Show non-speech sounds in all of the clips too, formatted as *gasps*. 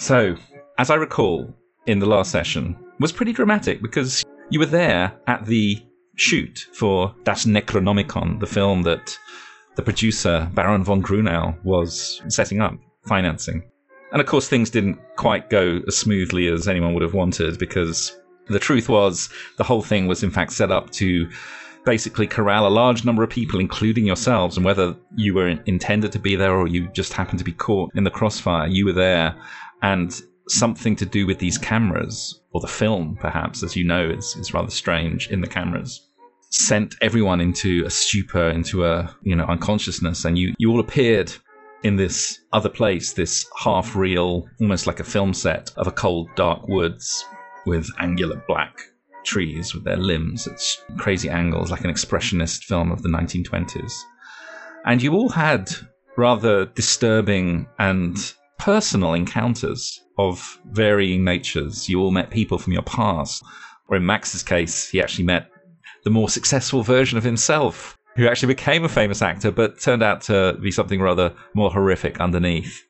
So, as I recall, in the last session, was pretty dramatic because you were there at the shoot for Das Necronomicon, the film that the producer Baron von Grunau was setting up, financing. And of course, things didn't quite go as smoothly as anyone would have wanted because the truth was the whole thing was in fact set up to basically corral a large number of people, including yourselves, and whether you were intended to be there or you just happened to be caught in the crossfire, you were there. And something to do with these cameras, or the film, perhaps, as you know, is, is rather strange in the cameras, sent everyone into a stupor, into a you know unconsciousness, and you you all appeared in this other place, this half real, almost like a film set of a cold, dark woods with angular black trees with their limbs at crazy angles, like an expressionist film of the 1920s. And you all had rather disturbing and personal encounters of varying natures. You all met people from your past, or in Max's case, he actually met the more successful version of himself, who actually became a famous actor, but turned out to be something rather more horrific underneath.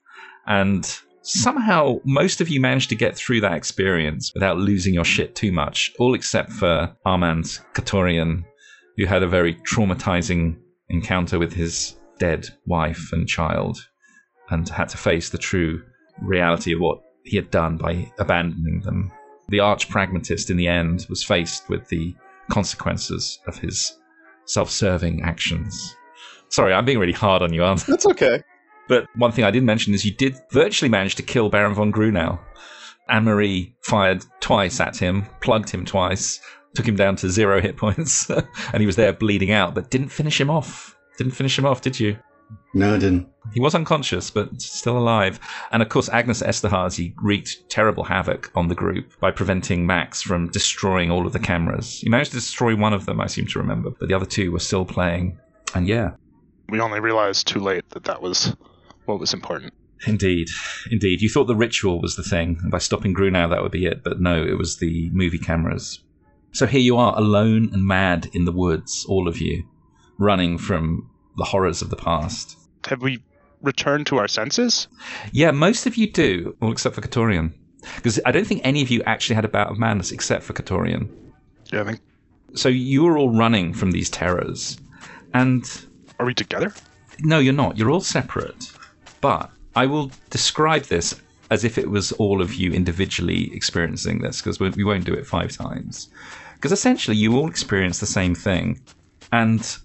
And somehow, most of you managed to get through that experience without losing your shit too much, all except for Armand Katorian, who had a very traumatizing encounter with his dead wife and child and had to face the true reality of what he had done by abandoning them. The arch pragmatist, in the end, was faced with the consequences of his self serving actions. Sorry, I'm being really hard on you, aren't I? That's okay. But one thing I did mention is you did virtually manage to kill Baron von Grunau. Anne Marie fired twice at him, plugged him twice, took him down to zero hit points, *laughs* and he was there bleeding out, but didn't finish him off. Didn't finish him off, did you? No, I didn't. He was unconscious, but still alive. And of course, Agnes Esterhazy wreaked terrible havoc on the group by preventing Max from destroying all of the cameras. He managed to destroy one of them, I seem to remember, but the other two were still playing. And yeah. We only realized too late that that was what was important. Indeed, indeed. You thought the ritual was the thing, and by stopping Grunau that would be it, but no, it was the movie cameras. So here you are, alone and mad in the woods, all of you, running from the horrors of the past. Have we returned to our senses? Yeah, most of you do, all except for Katorian. Because I don't think any of you actually had a bout of madness except for Katorian. Yeah, I think. So you were all running from these terrors. And. Are we together? No, you're not. You're all separate. But I will describe this as if it was all of you individually experiencing this, because we won't do it five times. Because essentially, you all experience the same thing. And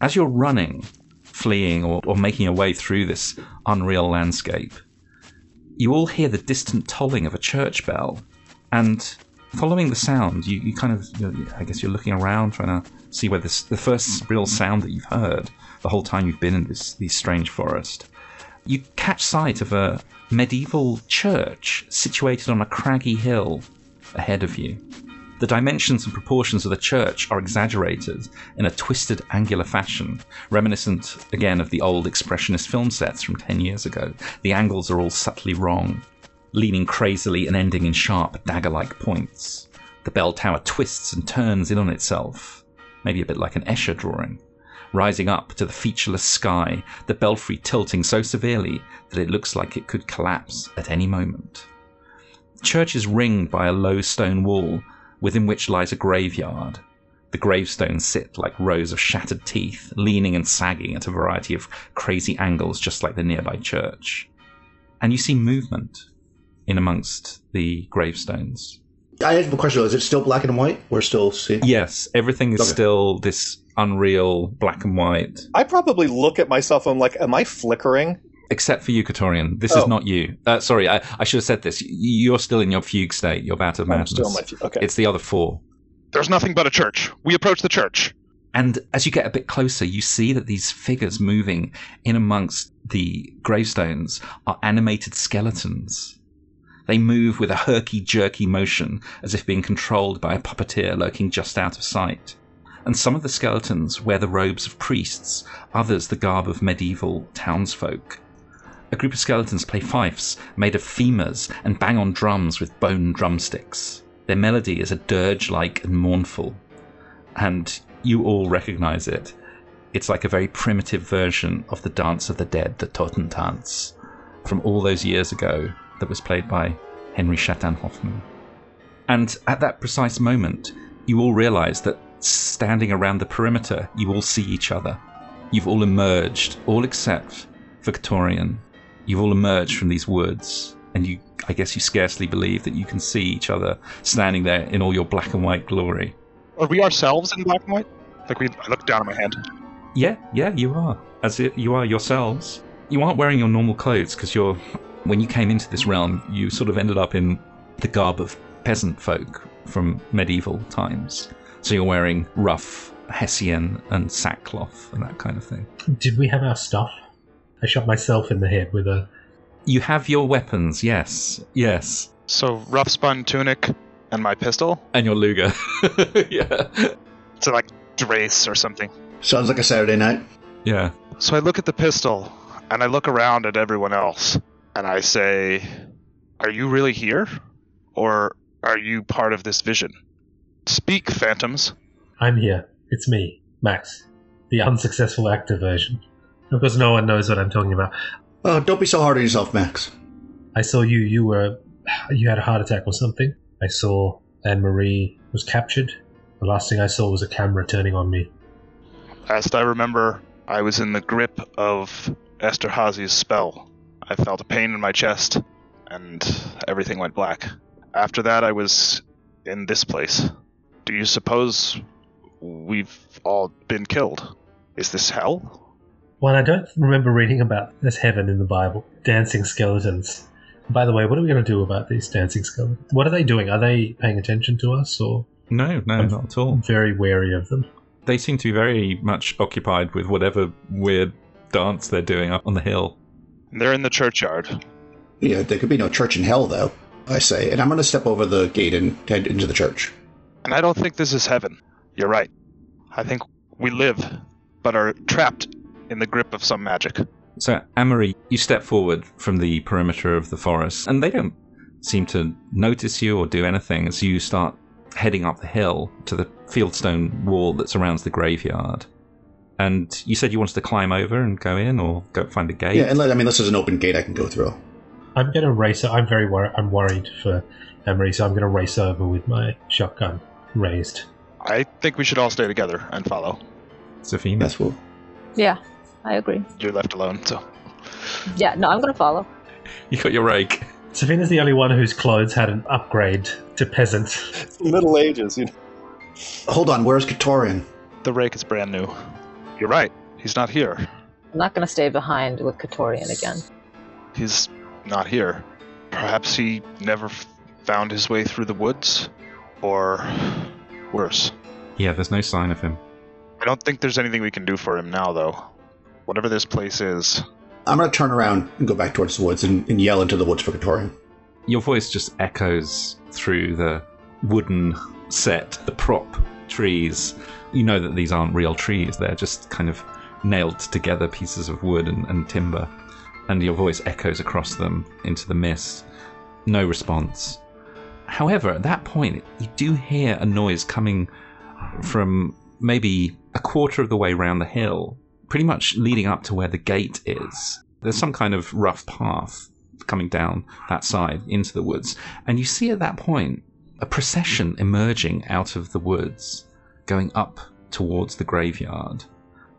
as you're running, fleeing, or, or making your way through this unreal landscape, you all hear the distant tolling of a church bell. And following the sound, you, you kind of, I guess you're looking around trying to see where this, the first real sound that you've heard the whole time you've been in this, this strange forest. You catch sight of a medieval church situated on a craggy hill ahead of you. The dimensions and proportions of the church are exaggerated in a twisted, angular fashion, reminiscent again of the old expressionist film sets from 10 years ago. The angles are all subtly wrong, leaning crazily and ending in sharp, dagger like points. The bell tower twists and turns in on itself, maybe a bit like an Escher drawing, rising up to the featureless sky, the belfry tilting so severely that it looks like it could collapse at any moment. The church is ringed by a low stone wall within which lies a graveyard. The gravestones sit like rows of shattered teeth, leaning and sagging at a variety of crazy angles, just like the nearby church. And you see movement in amongst the gravestones. I have a question. Is it still black and white? We're still seeing. Yes, everything is okay. still this unreal black and white. I probably look at myself and I'm like, am I flickering? Except for you, Katorian. This oh. is not you. Uh, sorry, I, I, should have said this. You're still in your fugue state. You're about to madness. I'm still my Okay. It's the other four. There's nothing but a church. We approach the church. And as you get a bit closer, you see that these figures moving in amongst the gravestones are animated skeletons. They move with a herky jerky motion as if being controlled by a puppeteer lurking just out of sight. And some of the skeletons wear the robes of priests, others the garb of medieval townsfolk. A group of skeletons play fifes made of femurs and bang on drums with bone drumsticks. Their melody is a dirge like and mournful, and you all recognize it. It's like a very primitive version of the Dance of the Dead, the Totentanz, from all those years ago that was played by Henry Shatan Hoffman. And at that precise moment, you all realize that standing around the perimeter, you all see each other. You've all emerged, all except Katorian. You've all emerged from these woods, and you, I guess, you scarcely believe that you can see each other standing there in all your black and white glory. Are we ourselves in black and white? Like we I look down at my hand. Yeah, yeah, you are. As it, you are yourselves. You aren't wearing your normal clothes because you're. When you came into this realm, you sort of ended up in the garb of peasant folk from medieval times. So you're wearing rough hessian and sackcloth and that kind of thing. Did we have our stuff? I shot myself in the head with a. You have your weapons, yes, yes, So rough spun tunic and my pistol. and your Luger. *laughs* yeah, So like Drace or something. Sounds like a Saturday night. yeah. So I look at the pistol and I look around at everyone else and I say, Are you really here? Or are you part of this vision? Speak, phantoms. I'm here. It's me, Max, the unsuccessful actor version. Of course, no one knows what I'm talking about. Oh, don't be so hard on yourself, Max. I saw you. You were. You had a heart attack or something. I saw Anne Marie was captured. The last thing I saw was a camera turning on me. Last I remember, I was in the grip of Esterhazy's spell. I felt a pain in my chest, and everything went black. After that, I was in this place. Do you suppose we've all been killed? Is this hell? Well, I don't remember reading about this heaven in the Bible. Dancing skeletons. By the way, what are we going to do about these dancing skeletons? What are they doing? Are they paying attention to us, or No, no, not at all. Very wary of them? They seem to be very much occupied with whatever weird dance they're doing up on the hill. They're in the churchyard. Yeah, there could be no church in hell, though. I say, and I'm going to step over the gate and head into the church. And I don't think this is heaven. You're right. I think we live, but are trapped in the grip of some magic. So, Amory, you step forward from the perimeter of the forest, and they don't seem to notice you or do anything as you start heading up the hill to the fieldstone wall that surrounds the graveyard. And you said you wanted to climb over and go in, or go find a gate. Yeah, and let, I mean, this is an open gate I can go through. I'm going to race. I'm very wor- I'm worried for Emery, so I'm going to race over with my shotgun raised. I think we should all stay together and follow. Sefina. That's what. Yeah, I agree. You're left alone, so. Yeah, no, I'm gonna follow. You got your rake. Sefina's the only one whose clothes had an upgrade to peasant. Middle Ages, you know. Hold on, where's Katorian? The rake is brand new. You're right. He's not here. I'm not gonna stay behind with Katorian again. He's not here. Perhaps he never f- found his way through the woods? Or worse. Yeah, there's no sign of him. I don't think there's anything we can do for him now, though. Whatever this place is. I'm going to turn around and go back towards the woods and, and yell into the woods for Katorian. Your voice just echoes through the wooden set, the prop trees. You know that these aren't real trees, they're just kind of nailed together pieces of wood and, and timber. And your voice echoes across them into the mist. No response. However, at that point, you do hear a noise coming from maybe a quarter of the way round the hill, pretty much leading up to where the gate is. There's some kind of rough path coming down that side into the woods. And you see at that point a procession emerging out of the woods, going up towards the graveyard.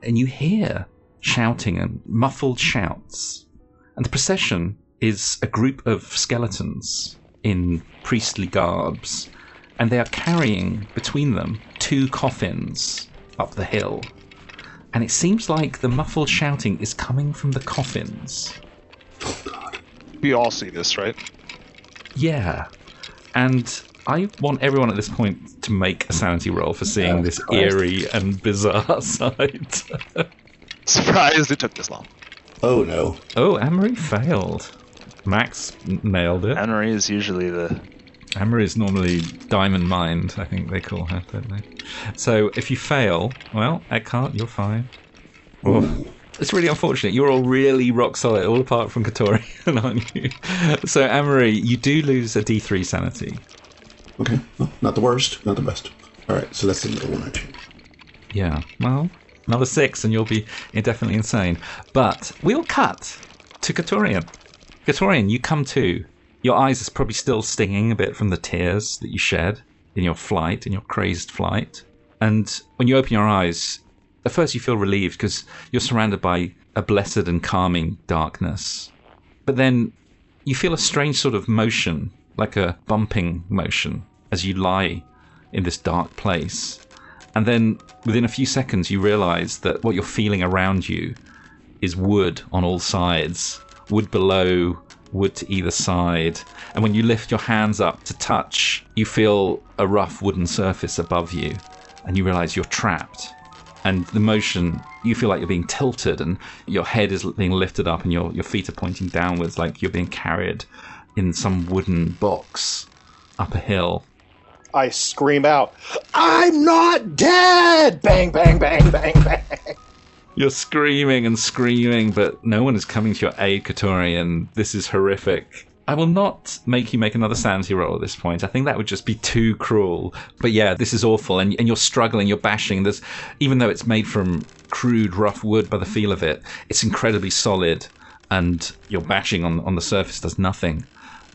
And you hear shouting and muffled shouts. And the procession is a group of skeletons in priestly garbs. And they are carrying between them two coffins up the hill. And it seems like the muffled shouting is coming from the coffins. We all see this, right? Yeah. And I want everyone at this point to make a sanity roll for seeing this eerie and bizarre *laughs* sight. Surprised it took this long. Oh no. oh, Amory failed. Max nailed it. Henry is usually the. Amory is normally Diamond Mind, I think they call her, don't they? So if you fail, well, Eckhardt, you're fine. It's really unfortunate. You're all really rock solid, all apart from Katori, *laughs* aren't you? So, Amory, you do lose a D3 sanity. Okay. Well, not the worst, not the best. All right, so that's the middle one, actually. Yeah, well, another six and you'll be indefinitely insane. But we'll cut to Katorian. Katorian, you come to Your eyes are probably still stinging a bit from the tears that you shed in your flight, in your crazed flight. And when you open your eyes, at first you feel relieved because you're surrounded by a blessed and calming darkness. But then you feel a strange sort of motion, like a bumping motion, as you lie in this dark place. And then within a few seconds, you realize that what you're feeling around you is wood on all sides wood below, wood to either side. And when you lift your hands up to touch, you feel a rough wooden surface above you, and you realize you're trapped. And the motion, you feel like you're being tilted, and your head is being lifted up, and your, your feet are pointing downwards, like you're being carried in some wooden box up a hill. I scream out, I'm not dead! Bang, bang, bang, bang, bang. You're screaming and screaming, but no one is coming to your aid, Katorian. This is horrific. I will not make you make another sanity roll at this point. I think that would just be too cruel. But yeah, this is awful, and, and you're struggling, you're bashing. There's, even though it's made from crude, rough wood by the feel of it, it's incredibly solid, and your bashing on, on the surface does nothing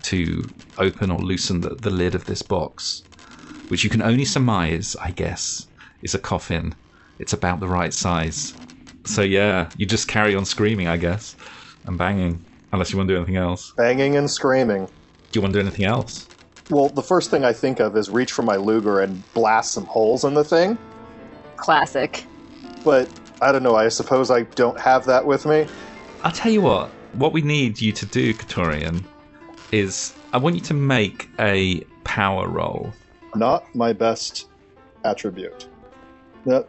to open or loosen the, the lid of this box, which you can only surmise, I guess, is a coffin. It's about the right size. So yeah, you just carry on screaming, I guess, and banging, unless you want to do anything else. Banging and screaming. Do you want to do anything else? Well, the first thing I think of is reach for my Luger and blast some holes in the thing. Classic. But I don't know, I suppose I don't have that with me. I'll tell you what. What we need you to do, Katorian, is I want you to make a power roll. Not my best attribute. That,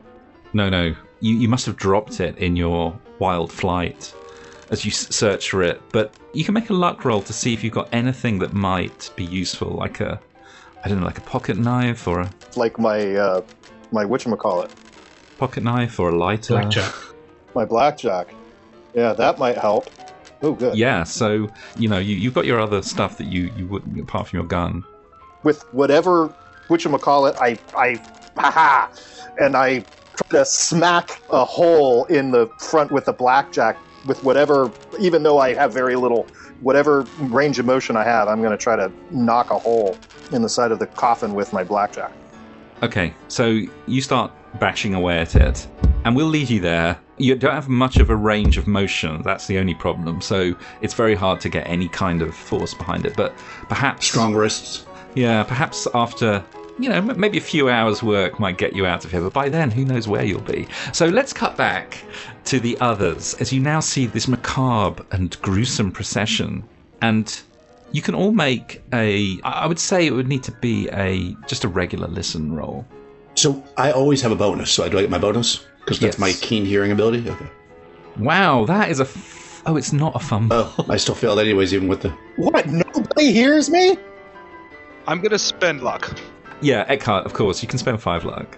No, no. You, you must have dropped it in your wild flight as you search for it. But you can make a luck roll to see if you've got anything that might be useful, like a, I don't know, like a pocket knife or a like my uh, my whatchamacallit, pocket knife or a lighter. Blackjack. my blackjack. Yeah, that might help. Oh, good. Yeah, so you know you you've got your other stuff that you you wouldn't apart from your gun. With whatever which whatchamacallit, I I haha, and I try to smack a hole in the front with the blackjack with whatever. Even though I have very little, whatever range of motion I have, I'm going to try to knock a hole in the side of the coffin with my blackjack. Okay, so you start bashing away at it, and we'll lead you there. You don't have much of a range of motion. That's the only problem. So it's very hard to get any kind of force behind it. But perhaps Strong wrists. Yeah, perhaps after you know maybe a few hours' work might get you out of here. But by then, who knows where you'll be? So let's cut back to the others as you now see this macabre and gruesome procession, and you can all make a, I would say it would need to be a just a regular listen roll. So I always have a bonus. So I do I get my bonus? Because that's Yes. my keen hearing ability. Okay. Wow, that is a. F- oh, it's not a fumble. Oh, I still failed anyways, even with the. What? Nobody hears me? I'm gonna spend luck. Yeah, Eckhardt, of course, you can spend five luck.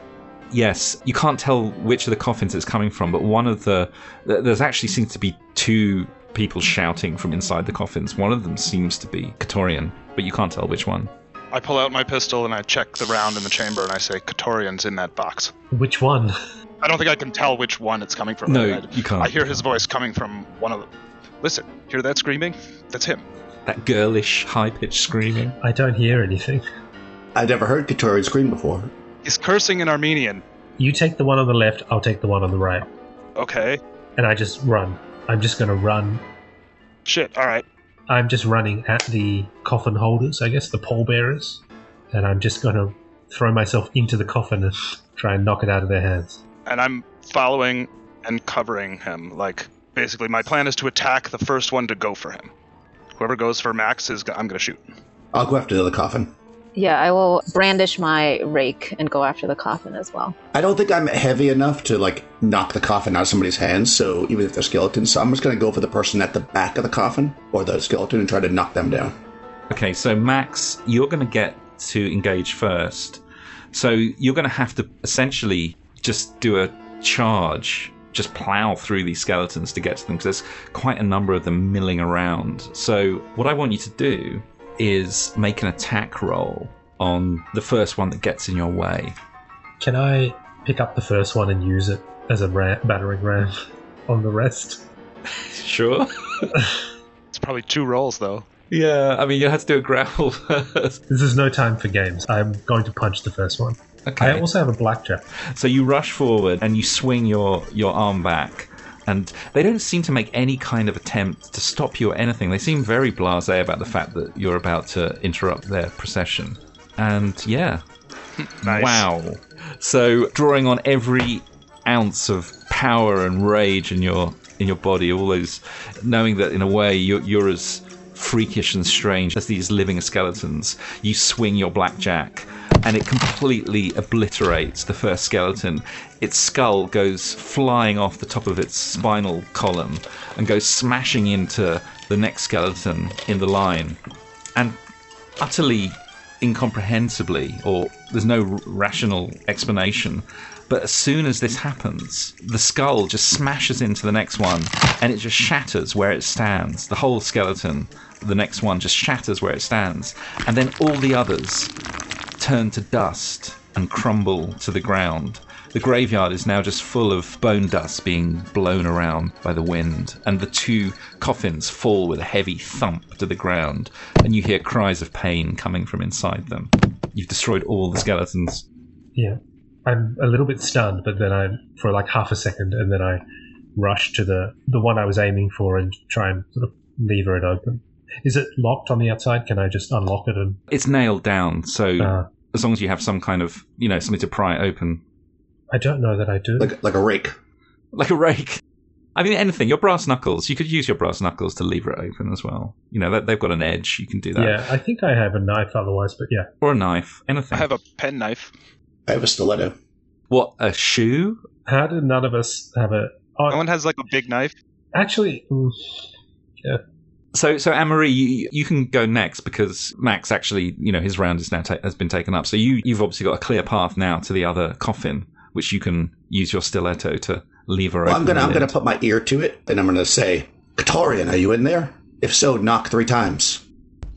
Yes, you can't tell which of the coffins it's coming from, but one of the. There's actually seems to be two people shouting from inside the coffins. One of them seems to be Katorian, but you can't tell which one. I pull out my pistol and I check the round in the chamber and I say, Katorian's in that box. Which one? I don't think I can tell which one it's coming from. No, I, you can't. I hear his voice coming from one of them. Listen, hear that screaming? That's him. That girlish, high pitched screaming. I don't hear anything. I've never heard Katorian scream before. He's cursing in Armenian. You take the one on the left, I'll take the one on the right. Okay. And I just run. I'm just going to run. Shit, alright. I'm just running at the coffin holders, I guess, the pallbearers. And I'm just going to throw myself into the coffin and *laughs* try and knock it out of their hands. And I'm following and covering him. Like, basically, my plan is to attack the first one to go for him. Whoever goes for Max is. I'm gonna shoot. I'll go after the other coffin. Yeah, I will brandish my rake and go after the coffin as well. I don't think I'm heavy enough to like knock the coffin out of somebody's hands. So even if they're skeletons, so I'm just going to go for the person at the back of the coffin or the skeleton and try to knock them down. Okay, so Max, you're going to get to engage first. So you're going to have to essentially just do a charge, just plow through these skeletons to get to them because there's quite a number of them milling around. So what I want you to do is make an attack roll on the first one that gets in your way. Can I pick up the first one and use it as a ra- battering ram on the rest? *laughs* Sure. It's probably two rolls, though. Yeah, I mean, you had to do a grapple *laughs* first. This is no time for games. I'm going to punch the first one. Okay. I also have a blackjack. So you rush forward and you swing your, your arm back, and they don't seem to make any kind of attempt to stop you or anything. They seem very blasé about the fact that you're about to interrupt their procession. And yeah, *laughs* Nice. wow. So drawing on every ounce of power and rage in your in your body, all those knowing that in a way you're, you're as freakish and strange as these living skeletons. You swing your blackjack, and it completely obliterates the first skeleton. Its skull goes flying off the top of its spinal column and goes smashing into the next skeleton in the line, and utterly incomprehensibly, or there's no rational explanation. But as soon as this happens, the skull just smashes into the next one and it just shatters where it stands. The whole skeleton, the next one, just shatters where it stands. And then all the others turn to dust and crumble to the ground. The graveyard is now just full of bone dust being blown around by the wind, and the two coffins fall with a heavy thump to the ground, and you hear cries of pain coming from inside them. You've destroyed all the skeletons. Yeah. I'm a little bit stunned, but then I, for like half a second, and then I rush to the, the one I was aiming for and try and sort of lever it open. Is it locked on the outside? Can I just unlock it and. It's nailed down, so Uh, as long as you have some kind of, you know, something to pry it open, I don't know that I do. Like like a rake. like a rake. I mean, anything. Your brass knuckles. You could use your brass knuckles to lever it open as well. You know, they- they've got an edge. You can do that. yeah, I think I have a knife otherwise, but yeah. Or a knife. Anything. I have a pen knife. I have a stiletto. What, a shoe? How did none of us have a. No Oh, one has like a big knife. actually, mm, So, so Anne-Marie, you, you can go next because Max actually, you know, his round is now ta- has been taken up. So you, you've obviously got a clear path now to the other coffin, which you can use your stiletto to lever Well, open. I'm gonna I'm gonna put my ear to it, and I'm gonna say, "Katorian, are you in there? If so, knock three times."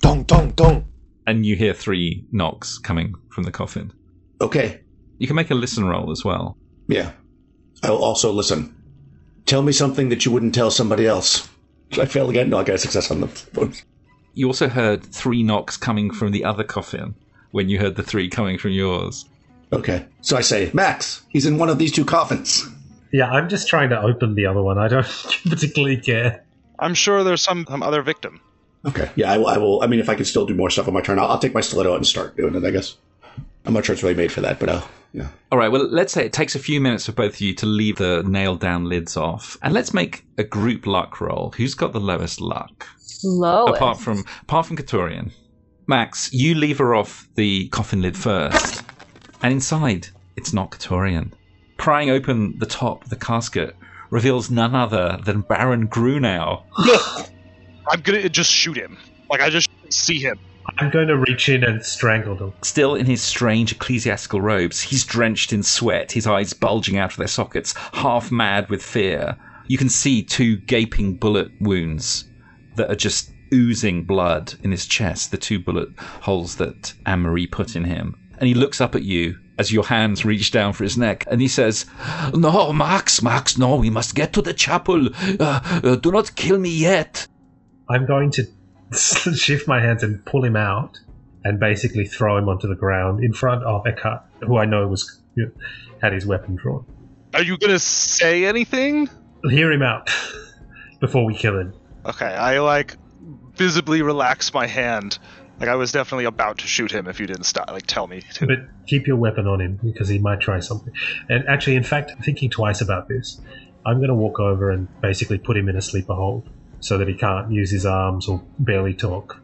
Dong, dong, dong. and you hear three knocks coming from the coffin. Okay. You can make a listen roll as well. Yeah. I will also listen. Tell me something that you wouldn't tell somebody else. Did I fail again? No, I got a success on the. You also heard three knocks coming from the other coffin when you heard the three coming from yours. Okay. So I say, Max, he's in one of these two coffins. yeah, I'm just trying to open the other one. I don't *laughs* particularly care. I'm sure there's some, some other victim. Okay. Yeah, I will. I will. I mean, if I can still do more stuff on my turn, I'll, I'll take my stiletto out and start doing it. I guess. I'm not sure it's really made for that, but uh, yeah. All right, well, let's say it takes a few minutes for both of you to leave the nailed down lids off. And let's make a group luck roll. Who's got the lowest luck? Low. Apart from apart from Katorian. Max, you lever off the coffin lid first. And inside, it's not Katorian. Prying open the top of the casket reveals none other than Baron Grunau. *gasps* I'm gonna just shoot him. Like I just see him. I'm going to reach in and strangle them. Still in his strange ecclesiastical robes, he's drenched in sweat, his eyes bulging out of their sockets, half mad with fear. You can see two gaping bullet wounds that are just oozing blood in his chest, the two bullet holes that Anne Marie put in him. And he looks up at you as your hands reach down for his neck, and he says, No, Max, Max, no, we must get to the chapel. Uh, uh, do not kill me yet. I'm going to *laughs* shift my hands and pull him out and basically throw him onto the ground in front of Eckhardt, who I know was had his weapon drawn. Are you gonna say anything? Hear him out *laughs* before we kill him. Okay, I like visibly relax my hand. Like I was definitely about to shoot him if you didn't stop. Like tell me to. But keep your weapon on him because he might try something. And actually, in fact, thinking twice about this, I'm going to walk over and basically put him in a sleeper hold so that he can't use his arms or barely talk.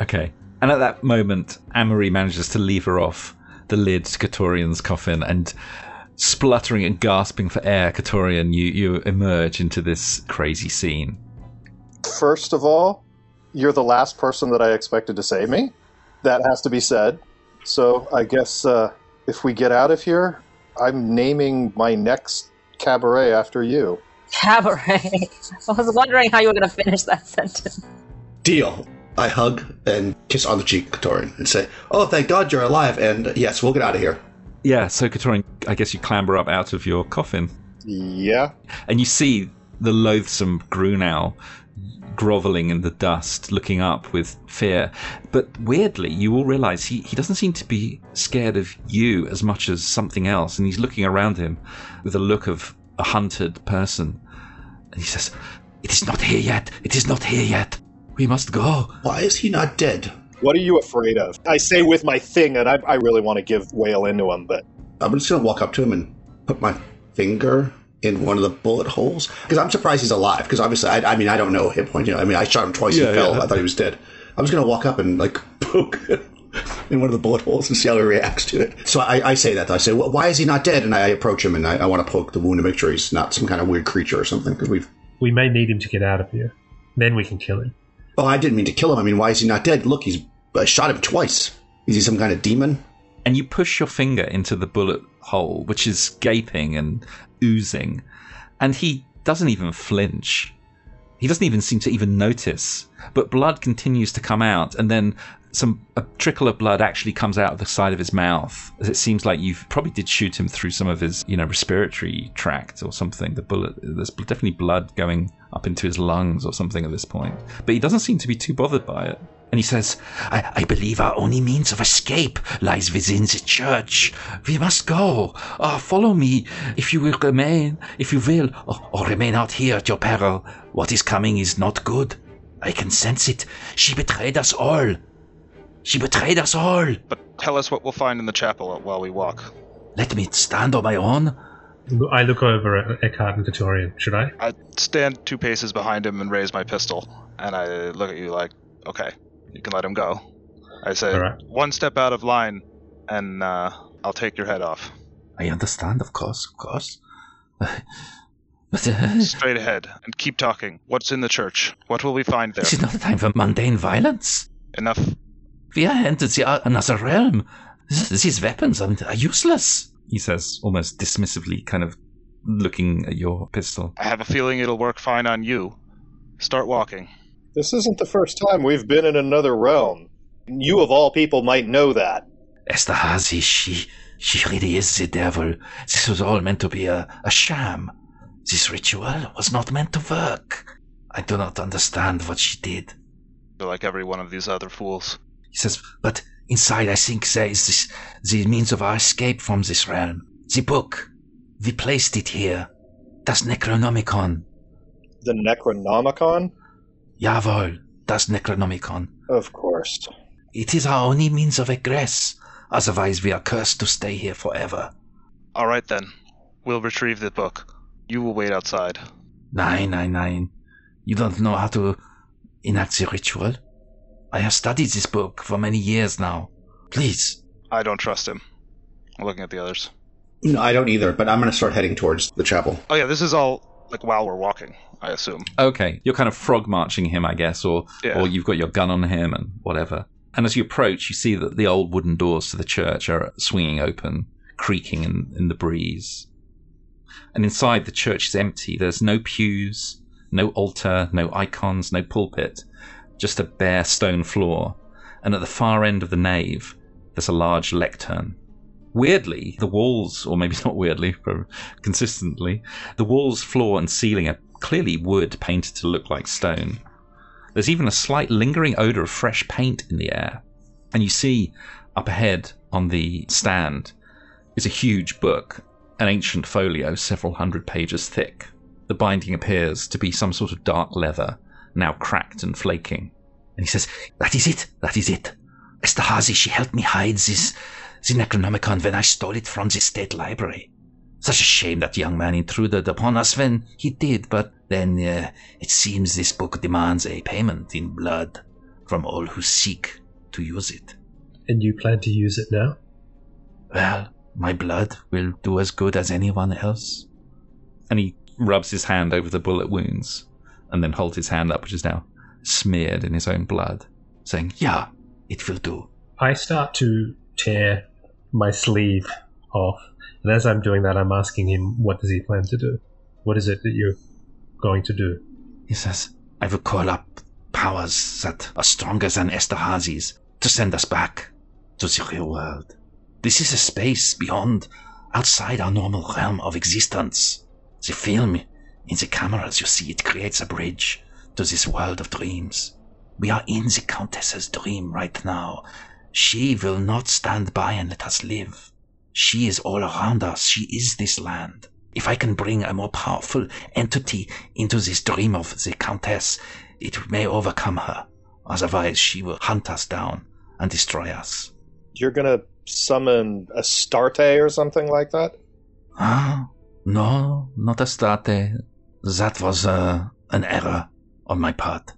Okay. And at that moment, Amory manages to lever off the lid to Katorian's coffin and spluttering and gasping for air, Katorian, you, you emerge into this crazy scene. First of all, you're the last person that I expected to save me. That has to be said. So I guess uh, if we get out of here, I'm naming my next cabaret after you. Cabaret. *laughs* I was wondering how you were going to finish that *laughs* sentence. Deal. I hug and kiss on the cheek Katorian and say, "Oh, thank God you're alive." And yes, we'll get out of here. Yeah, so Katorian, I guess you clamber up out of your coffin Yeah. and you see the loathsome Grunau groveling in the dust, looking up with fear. But weirdly, you all realize he, he doesn't seem to be scared of you as much as something else, and he's looking around him with a look of a hunted person. And he says, It is not here yet. It is not here yet. We must go. Why is he not dead? What are you afraid of? I say with my thing, and I, I really want to give Whale into him, but I'm just gonna walk up to him and put my finger in one of the bullet holes because I'm surprised he's alive. Because obviously, I, I mean, I don't know hit point. You know, I mean, I shot him twice. Yeah, he fell. yeah. I thought he was dead. I'm just gonna walk up and like *laughs* poke *laughs* in one of the bullet holes and see how he reacts to it. So I, I say that. I say, well, why is he not dead? And I approach him and I, I want to poke the wound to make sure he's not some kind of weird creature or something. Because we've. We may need him to get out of here. Then we can kill him. Oh, I didn't mean to kill him. I mean, why is he not dead? Look, he's I shot him twice. Is he some kind of demon? and you push your finger into the bullet hole, which is gaping and oozing, and he doesn't even flinch. He doesn't even seem to even notice. But blood continues to come out, and then some a trickle of blood actually comes out of the side of his mouth. It seems like you probably did shoot him through some of his, you know, respiratory tract or something. The bullet, there's definitely blood going up into his lungs or something at this point. But he doesn't seem to be too bothered by it. And he says, I, I believe our only means of escape lies within the church. We must go. Oh, follow me, if you will remain, if you will, or, or remain out here at your peril. What is coming is not good. I can sense it. She betrayed us all. She betrayed us all. But tell us what we'll find in the chapel while we walk. Let me stand on my own. I look over at Eckhardt and Katorian. Should I? I stand two paces behind him and raise my pistol, and I look at you like, okay, you can let him go. I say, All right. one step out of line, and uh, I'll take your head off. I understand, of course, of course. *laughs* But uh, Straight ahead, and keep talking. What's in the church? What will we find there? this is not a time for mundane violence. Enough. We are entered the, another realm. These weapons are, are useless. He says, almost dismissively, kind of looking at your pistol. I have a feeling it'll work fine on you. Start walking. this isn't the first time we've been in another realm. You, of all people, might know that. Esterhazy, she, she really is the devil. This was all meant to be a, a sham. This ritual was not meant to work. I do not understand what she did. Like every one of these other fools. He says, but inside I think there is this, the means of our escape from this realm. The book. We placed it here. Das Necronomicon. The Necronomicon? Jawohl, das Necronomicon. Of course. It is our only means of egress. Otherwise we are cursed to stay here forever. All right then. We'll retrieve the book. You will wait outside. Nein, nein, nein. You don't know how to enact the ritual? I have studied this book for many years now. Please. I don't trust him. I'm looking at the others. No, I don't either. But I'm gonna start heading towards the chapel. Oh yeah, this is all like while we're walking. I assume. Okay, you're kind of frog marching him, I guess, or Yeah. or you've got your gun on him and whatever. And as you approach, you see that the old wooden doors to the church are swinging open, creaking in, in the breeze. And inside, the church is empty. There's no pews, no altar, no icons, no pulpit, just a bare stone floor. And at the far end of the nave, there's a large lectern. Weirdly, the walls, or maybe *laughs* not weirdly, but consistently, the walls, floor, and ceiling are clearly wood painted to look like stone. There's even a slight lingering odor of fresh paint in the air. And you see up ahead on the stand is a huge book, an ancient folio several hundred pages thick. The binding appears to be some sort of dark leather, now cracked and flaking. And he says, That is it, that is it. Esterhazy, she helped me hide this, the Necronomicon when I stole it from the state library. Such a shame that young man intruded upon us when he did, but then uh, it seems this book demands a payment in blood from all who seek to use it. And you plan to use it now? Well, my blood will do as good as anyone else. And he rubs his hand over the bullet wounds and then holds his hand up, which is now smeared in his own blood, saying, Yeah, it will do. I start to tear my sleeve off, and as I'm doing that, I'm asking him, "What does he plan to do? What is it that you're going to do?" He says, I will call up powers that are stronger than Esterhazy's to send us back to the real world. This is a space beyond, outside our normal realm of existence. The film In the cameras, you see, it creates a bridge to this world of dreams. We are in the Countess's dream right now. She will not stand by and let us live. She is all around us. She is this land. If I can bring a more powerful entity into this dream of the Countess, it may overcome her. Otherwise, she will hunt us down and destroy us. You're gonna summon Astarte or something like that? Ah, no, not Astarte. That was uh, an error on my part.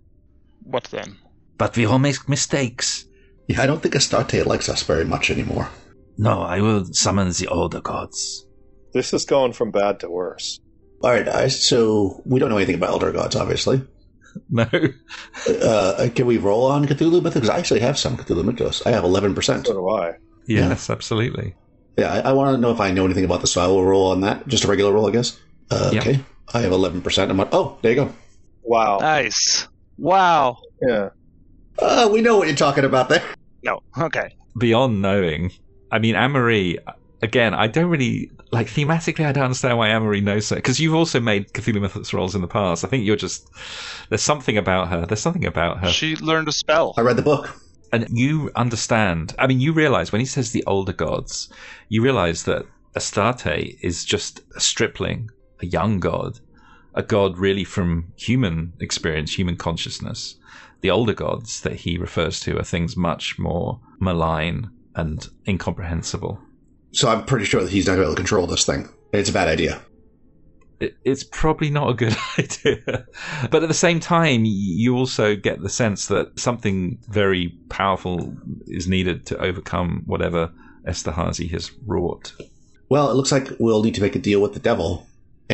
What then? But we all make mistakes. Yeah, I don't think Astarte likes us very much anymore. No, I will summon the older gods. This is going from bad to worse. All right, guys. So we don't know anything about Elder Gods, obviously. *laughs* No. Uh, can we roll on Cthulhu Mythos? Because I actually have some Cthulhu Mythos. I have 11%. So do I. Yes, absolutely. Yeah, I, I want to know if I know anything about this, so I will roll on that. Just a regular roll, I guess. Uh, Yeah. Okay. I have 11%. I'm like, oh, there you go. Wow. Nice. Wow. Yeah. Uh, we know what you're talking about there. No. Okay. Beyond knowing, I mean, Amory, again, I don't really, like, thematically, I don't understand why Amory knows so. Because you've also made Cthulhu Mythos rolls in the past. I think you're just, there's something about her. There's something about her. She learned a spell. I read the book. and you understand. I mean, you realize when he says the older gods, you realize that Astarte is just a stripling, a young god, a god really from human experience, human consciousness. The older gods that he refers to are things much more malign and incomprehensible. So I'm pretty sure that he's not going to be able to control this thing. It's a bad idea. it's probably not a good *laughs* idea. But at the same time, you also get the sense that something very powerful is needed to overcome whatever Esterhazy has wrought. Well, it looks like we'll need to make a deal with the devil,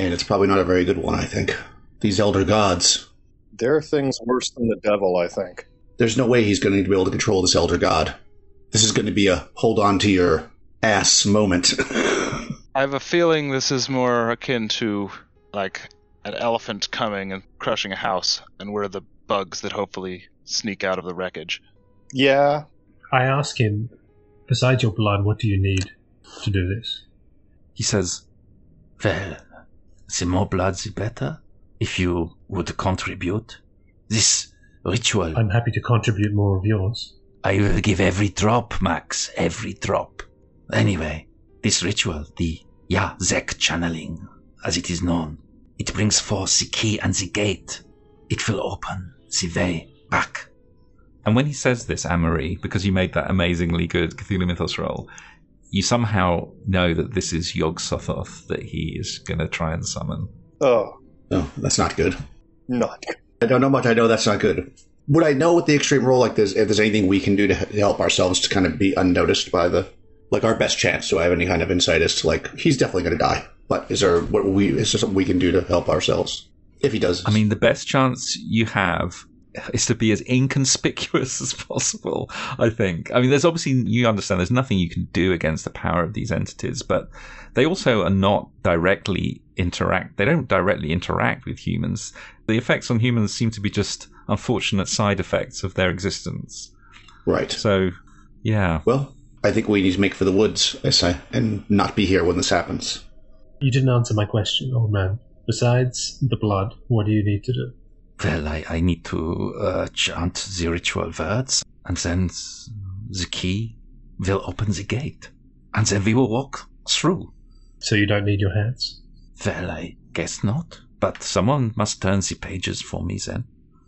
and it's probably not a very good one, I think. These elder gods. There are things worse than the devil, I think. There's no way he's going to be able to control this elder god. This is going to be a hold on to your ass moment. *laughs* I have a feeling this is more akin to like an elephant coming and crushing a house, and we're the bugs that hopefully sneak out of the wreckage. Yeah. I ask him, besides your blood, what do you need to do this? He says, Well, the more blood, the better. If you would contribute. This ritual, I'm happy to contribute more of yours. I will give every drop, Max, every drop. Anyway, this ritual, the Yazek channeling, as it is known, it brings forth the key and the gate. It will open the way back. and when he says this, Amory, because you made that amazingly good Cthulhu Mythos roll, you somehow know that this is Yog Sothoth that he is going to try and summon. Oh, no, that's not good. not good. I don't know much. I know that's not good. Would I know with the extreme roll like this if there's anything we can do to help ourselves to kind of be unnoticed by the like our best chance? Do I have any kind of insight as to like he's definitely going to die? But is there what we is there something we can do to help ourselves if he does? I mean, the best chance you have is to be as inconspicuous *laughs* as possible, I think. I mean, there's obviously, you understand, there's nothing you can do against the power of these entities, but they also are not directly interact, they don't directly interact with humans. The effects on humans seem to be just unfortunate side effects of their existence. right. So, yeah. Well, I think we need to make for the woods, I say, and not be here when this happens. You didn't answer my question, old man. Besides the blood, what do you need to do? Well, I, I need to uh, chant the ritual words, and then the key will open the gate. And then we will walk through. So you don't need your hands? Well, I guess not. But someone must turn the pages for me then.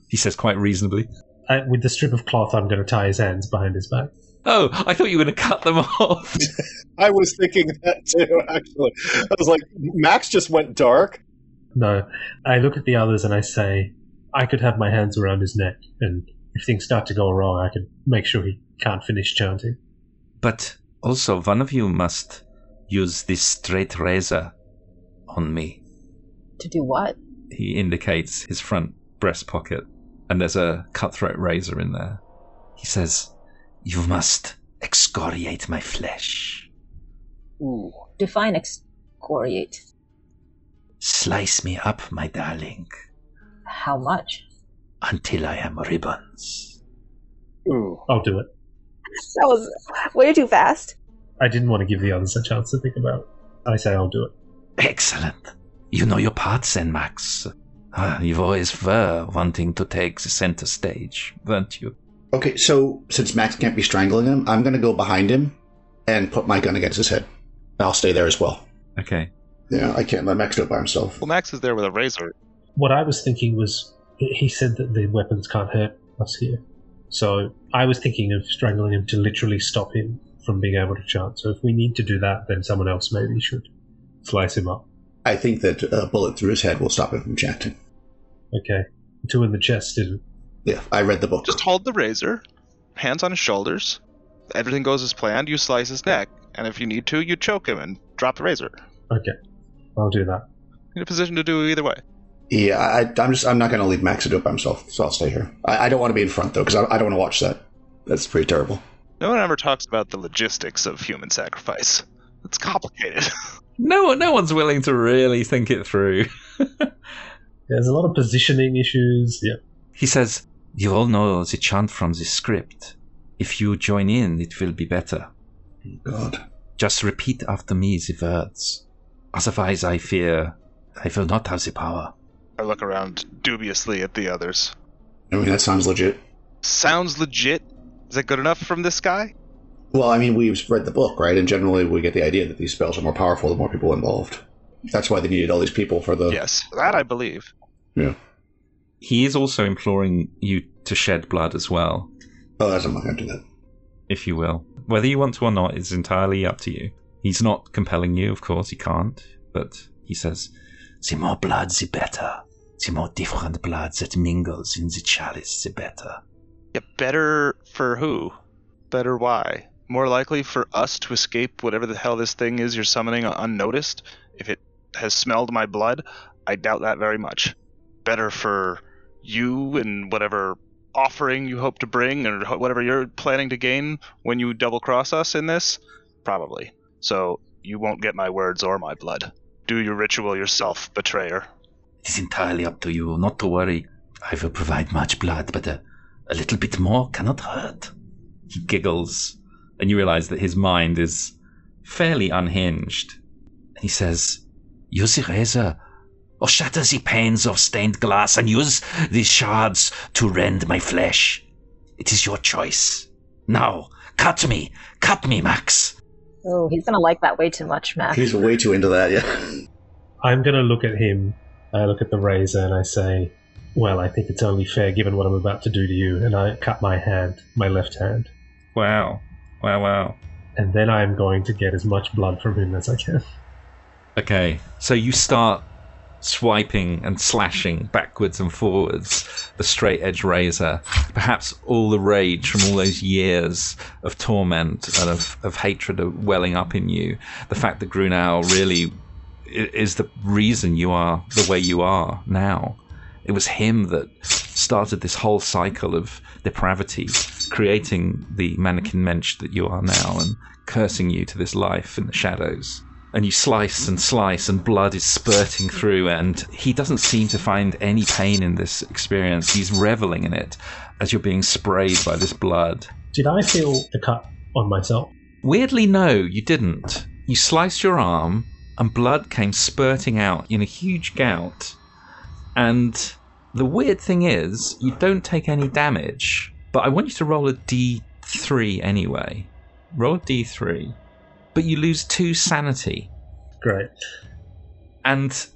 He says quite reasonably. I, with the strip of cloth, I'm going to tie his hands behind his back. Oh, I thought you were going to cut them *laughs* off. I was thinking that too, actually. I was like, Max just went dark. No, I look at the others and I say, I could have my hands around his neck, and if things start to go wrong, I could make sure he can't finish chanting. But also, one of you must use this straight razor on me. To do what? he indicates his front breast pocket, and there's a cutthroat razor in there. He says, You must excoriate my flesh. Ooh. Define excoriate. Slice me up, my darling, How much? until I am ribbons. Ooh. I'll do it. That was way too fast. I didn't want to give the others a chance to think about it. I say I'll do it. Excellent. You know your parts then, Max. Ah, you always were wanting to take the center stage, weren't you? Okay, so since Max can't be strangling him, I'm going to go behind him and put my gun against his head. I'll stay there as well. Okay. Yeah, I can't let Max do it by himself. Well, Max is there with a razor. What I was thinking was he said that the weapons can't hurt us here. So I was thinking of strangling him to literally stop him from being able to chant. So if we need to do that, then someone else maybe should slice him up. I think that a bullet through his head will stop him from chanting. Okay. Two in the chest didn't. Yeah, I read the book. Just hold the razor, hands on his shoulders. Everything goes as planned. You slice his neck, and if you need to, you choke him and drop the razor. Okay. I'll do that. In a position to do either way. Yeah, I, I'm just I'm not going to leave Max to do it by himself, so I'll stay here. I, I don't want to be in front though, because I, I don't want to watch that. That's pretty terrible. No one ever talks about the logistics of human sacrifice. It's complicated. *laughs* No one, no one's willing to really think it through. *laughs* There's a lot of positioning issues. Yeah. He says, You all know the chant from the script. If you join in, it will be better. God. Just repeat after me the words. Otherwise, I fear I will not have the power. I look around dubiously at the others. I mean, that sounds legit. Sounds legit. Is that good enough from this guy? Well, I mean, we've read the book, right? And generally, we get the idea that these spells are more powerful the more people involved. That's why they needed all these people for the. Yes, that I believe. Yeah. He is also imploring you to shed blood as well, Oh, that's I'm not going to do that. if you will. Whether you want to or not is entirely up to you. He's not compelling you, of course, he can't, but he says, The more blood, the better. The more different blood that mingles in the chalice, the better. Yeah, better for who? Better why? More likely for us to escape whatever the hell this thing is you're summoning unnoticed? If it has smelled my blood, I doubt that very much. Better for you and whatever offering you hope to bring or whatever you're planning to gain when you double cross us in this? Probably. So you won't get my words or my blood. Do your ritual yourself, betrayer. It is entirely up to you. Not to worry. I will provide much blood, but a, a little bit more cannot hurt. he giggles, and you realize that his mind is fairly unhinged. He says, Use the razor, or shatter the panes of stained glass, and use these shards to rend my flesh. It is your choice. Now, cut me, cut me, Max. Oh, he's gonna like that way too much, Max. He's way too into that, yeah. I'm going to look at him. I look at the razor and I say, Well, I think it's only fair given what I'm about to do to you. And I cut my hand, my left hand. Wow. Wow, wow. And then I'm going to get as much blood from him as I can. Okay, so you start swiping and slashing backwards and forwards the straight edge razor. Perhaps all the rage from all those years of torment and of, of hatred are welling up in you. The fact that Grunau really is the reason you are the way you are now. It was him that started this whole cycle of depravity, creating the mannequin mensch that you are now and cursing you to this life in the shadows and you slice and slice and blood is spurting through and he doesn't seem to find any pain in this experience he's reveling in it as you're being sprayed by this blood Did I feel the cut on myself? weirdly no you didn't you sliced your arm and blood came spurting out in a huge gout and the weird thing is you don't take any damage but i want you to roll a d3 anyway roll a d3 but you lose two sanity Great. and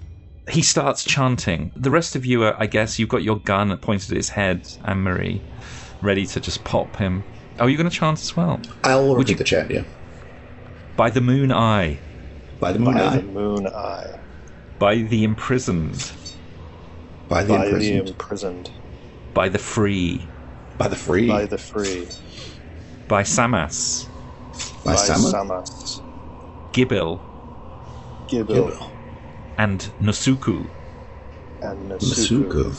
he starts chanting. The rest of you are, I guess, you've got your gun pointed at his head, Anne Marie, ready to just pop him. Oh, you're going to chant as well. I'll Would you- the chant, yeah. By the moon eye, By the moon By eye. the moon eye. by the imprisoned, By the By the imprisoned. imprisoned. by the free, By the free. By the free. by Samas, By By Sama. Samas. Gibil, Gibil. And Nosuku, And Nasuku. Masuku.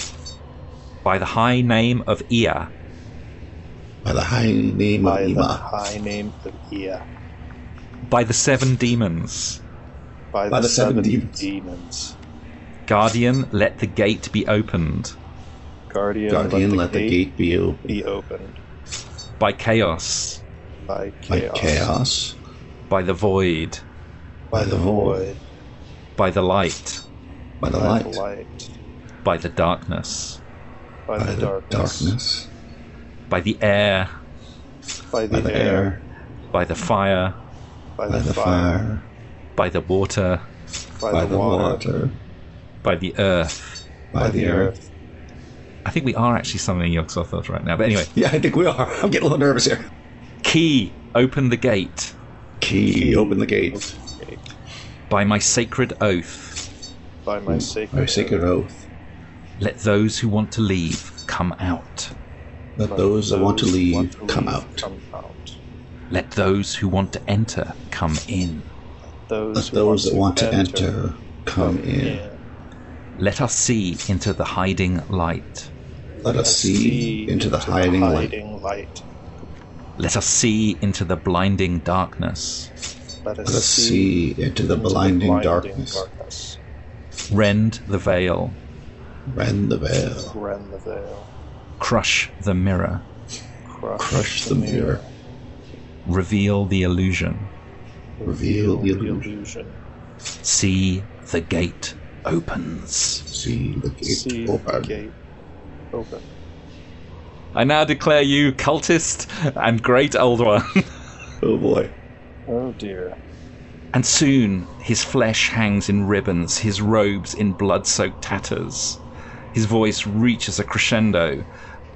by the high name of Ea, By the high name By of the high name of Ea. by the seven demons. By, By the, the seven seven, demons. demons. Guardian, let the gate be opened. Guardian, Guardian, let the gate be open. be opened. By chaos, By By chaos. chaos. by the void, By By the the void. by the light, By the by light. the light, by the darkness, by, By the, the darkness, darkness. by the air, by the, By the air, air. by the fire, by By the the fire, fire. By the water, by, By the, the water, water. by the earth. By the earth. I think we are actually summoning Yog-Sothoth right now. But anyway, Yeah, I think we are. I'm getting a little nervous here. key, open the gate. Key, open the gates. By my sacred oath, by my mm. sacred, By sacred oath. let those who want to leave come out. Let Let those that want to who leave want to come leave out. Come out. Let those who want to enter come in. Those, Let who those that want to enter come in. in. Let us see into the hiding light. Let us see into the hiding light. hiding light. Let us see into the blinding darkness. Let us, Let us see into the blinding darkness. darkness. Rend the veil. Rend the veil. Rend the veil. Crush the mirror. Crush, Crush the mirror. Reveal the illusion. Reveal the illusion. See the gate opens. See the gate See the open. gate open. I now declare you cultist and great old one. Oh boy. Oh dear. and soon his flesh hangs in ribbons, his robes in blood soaked tatters. His voice reaches a crescendo.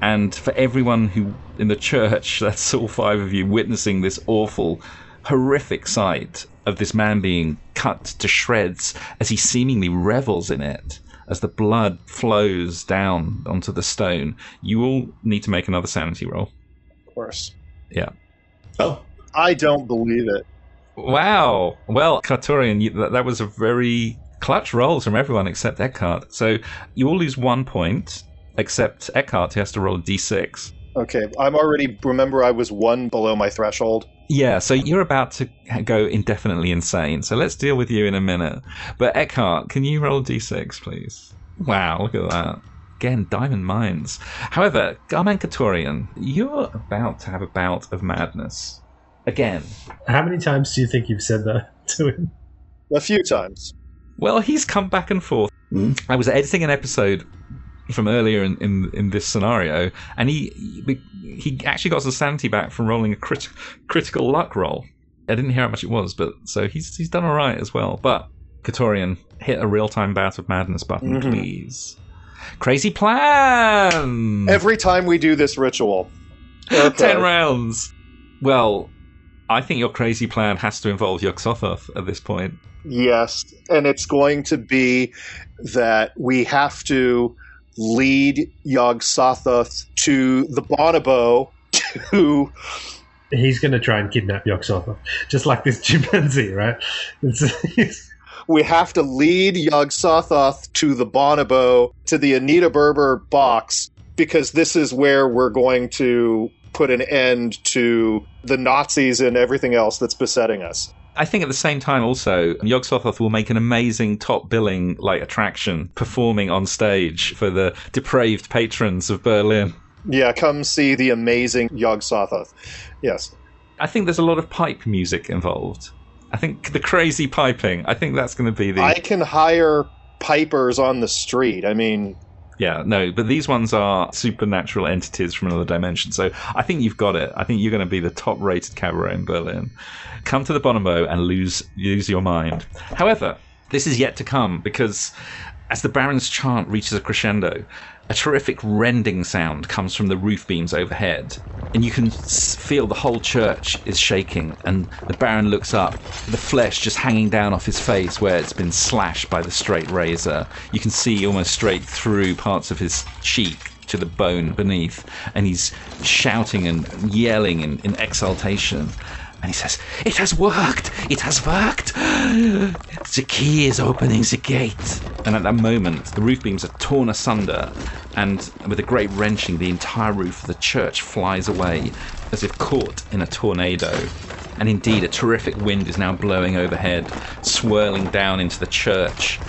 And for everyone who in the church, *laughs* that's all five of you, witnessing this awful, horrific sight of this man being cut to shreds as he seemingly revels in it, as the blood flows down onto the stone, you all need to make another sanity roll. Of course. Yeah. Oh, I don't believe it. Wow. Well, Katorian, you, that, that was a very clutch rolls from everyone except Eckhardt. So you all lose one point, except Eckhardt, who has to roll a d6. Okay, I'm already. Remember, I was one below my threshold. Yeah, so you're about to go indefinitely insane. So let's deal with you in a minute. But Eckhardt, can you roll a d6, please? Wow, look at that. Again, diamond mines. However, Garman Katorian, you're about to have a bout of madness. Again. How many times do you think you've said that *laughs* to him? A few times. Well, he's come back and forth. Hmm. I was editing an episode from earlier in, in, in this scenario, and he he actually got some sanity back from rolling a crit- critical luck roll. I didn't hear how much it was, but so he's he's done all right as well. But Katorian, hit a real time bout of madness button, Mhm. please. Crazy plan. Every time we do this ritual. *laughs* ten rounds. Well, I think your crazy plan has to involve Yog-Sothoth at this point. Yes, and it's going to be that we have to lead Yog Sothoth to the Bonobo to He's going to try and kidnap Yog-Sothoth, just like this *laughs* chimpanzee, right? We have to lead Yog Sothoth to the Bonobo to the Anita Berber box because this is where we're going to put an end to the Nazis and everything else that's besetting us. I think at the same time also Yog Sothoth will make an amazing top billing like attraction performing on stage for the depraved patrons of Berlin. Yeah, come see the amazing Yog Sothoth. Yes. I think there's a lot of pipe music involved. I think the crazy piping. I think that's going to be the I can hire pipers on the street. I mean, yeah no, but these ones are supernatural entities from another dimension. So I think you've got it. I think you're going to be the top rated cabaret in Berlin. Come to the Bonobo and lose lose your mind. However, this is yet to come because as the Baron's chant reaches a crescendo, a terrific rending sound comes from the roof beams overhead, and you can feel the whole church is shaking. And the Baron looks up, the flesh just hanging down off his face where it's been slashed by the straight razor. You can see almost straight through parts of his cheek to the bone beneath, and he's shouting and yelling in, in exultation. And he says, It has worked! It has worked! *gasps* The key is opening the gate. And at that moment, the roof beams are torn asunder, and with a great wrenching, the entire roof of the church flies away as if caught in a tornado. And indeed, a terrific wind is now blowing overhead, swirling down into the church.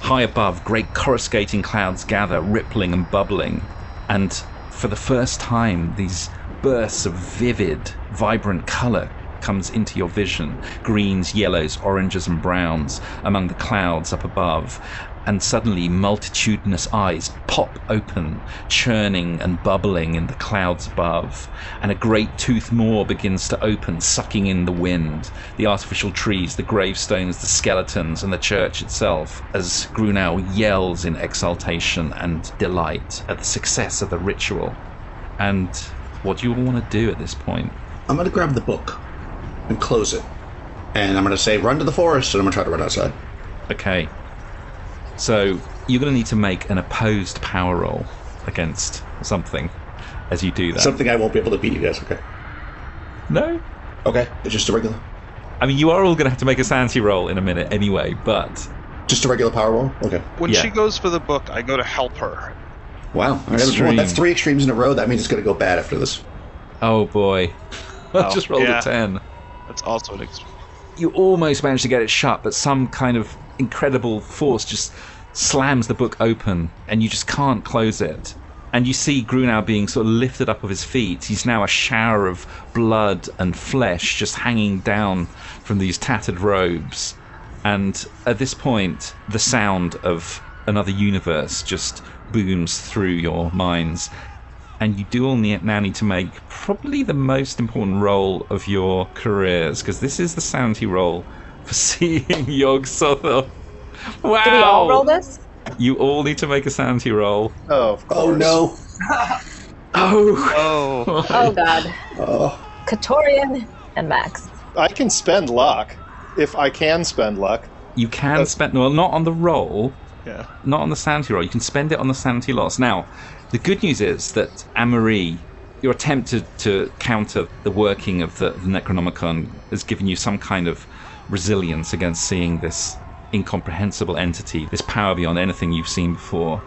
High above, great coruscating clouds gather, rippling and bubbling. And for the first time, these bursts of vivid, vibrant colour comes into your vision greens, yellows, oranges, and browns among the clouds up above. and suddenly multitudinous eyes pop open, churning and bubbling in the clouds above, and a great tooth maw begins to open, sucking in the wind, the artificial trees, the gravestones, the skeletons, and the church itself, as Grunau yells in exultation and delight at the success of the ritual. And what do you all want to do at this point? I'm going to grab the book and close it. And I'm going to say, run to the forest, and I'm going to try to run outside. Okay. So you're going to need to make an opposed power roll against something as you do that. Something I won't be able to beat you guys, okay? no? Okay, it's just a regular. I mean, you are all going to have to make a sanity roll in a minute anyway, but Just a regular power roll? Okay. When Yeah. she goes for the book, I go to help her. Wow. All right, Extreme. That's three extremes in a row. That means it's going to go bad after this. oh boy. *laughs* I Oh, just rolled yeah. a 10. That's also an ex- You almost manage to get it shut, but some kind of incredible force just slams the book open and you just can't close it. And you see Grunau being sort of lifted up of his feet. He's now a shower of blood and flesh just hanging down from these tattered robes. And at this point, the sound of another universe just booms through your minds. And you do all need, now need to make probably the most important role of your careers, because this is the sanity roll for *laughs* seeing Yog Sothoth. Wow! Do we all roll this? You all need to make a sanity roll. Oh, of course. Oh, no. *laughs* Oh! Oh, Oh *laughs* god. Oh. Katorian and Max. I can spend luck if I can spend luck. You can spend well, not on the roll, yeah. not on the sanity roll. You can spend it on the sanity loss. Now, the good news is that Anne-Marie, your attempt to, to counter the working of the, the Necronomicon has given you some kind of resilience against seeing this incomprehensible entity, this power beyond anything you've seen before.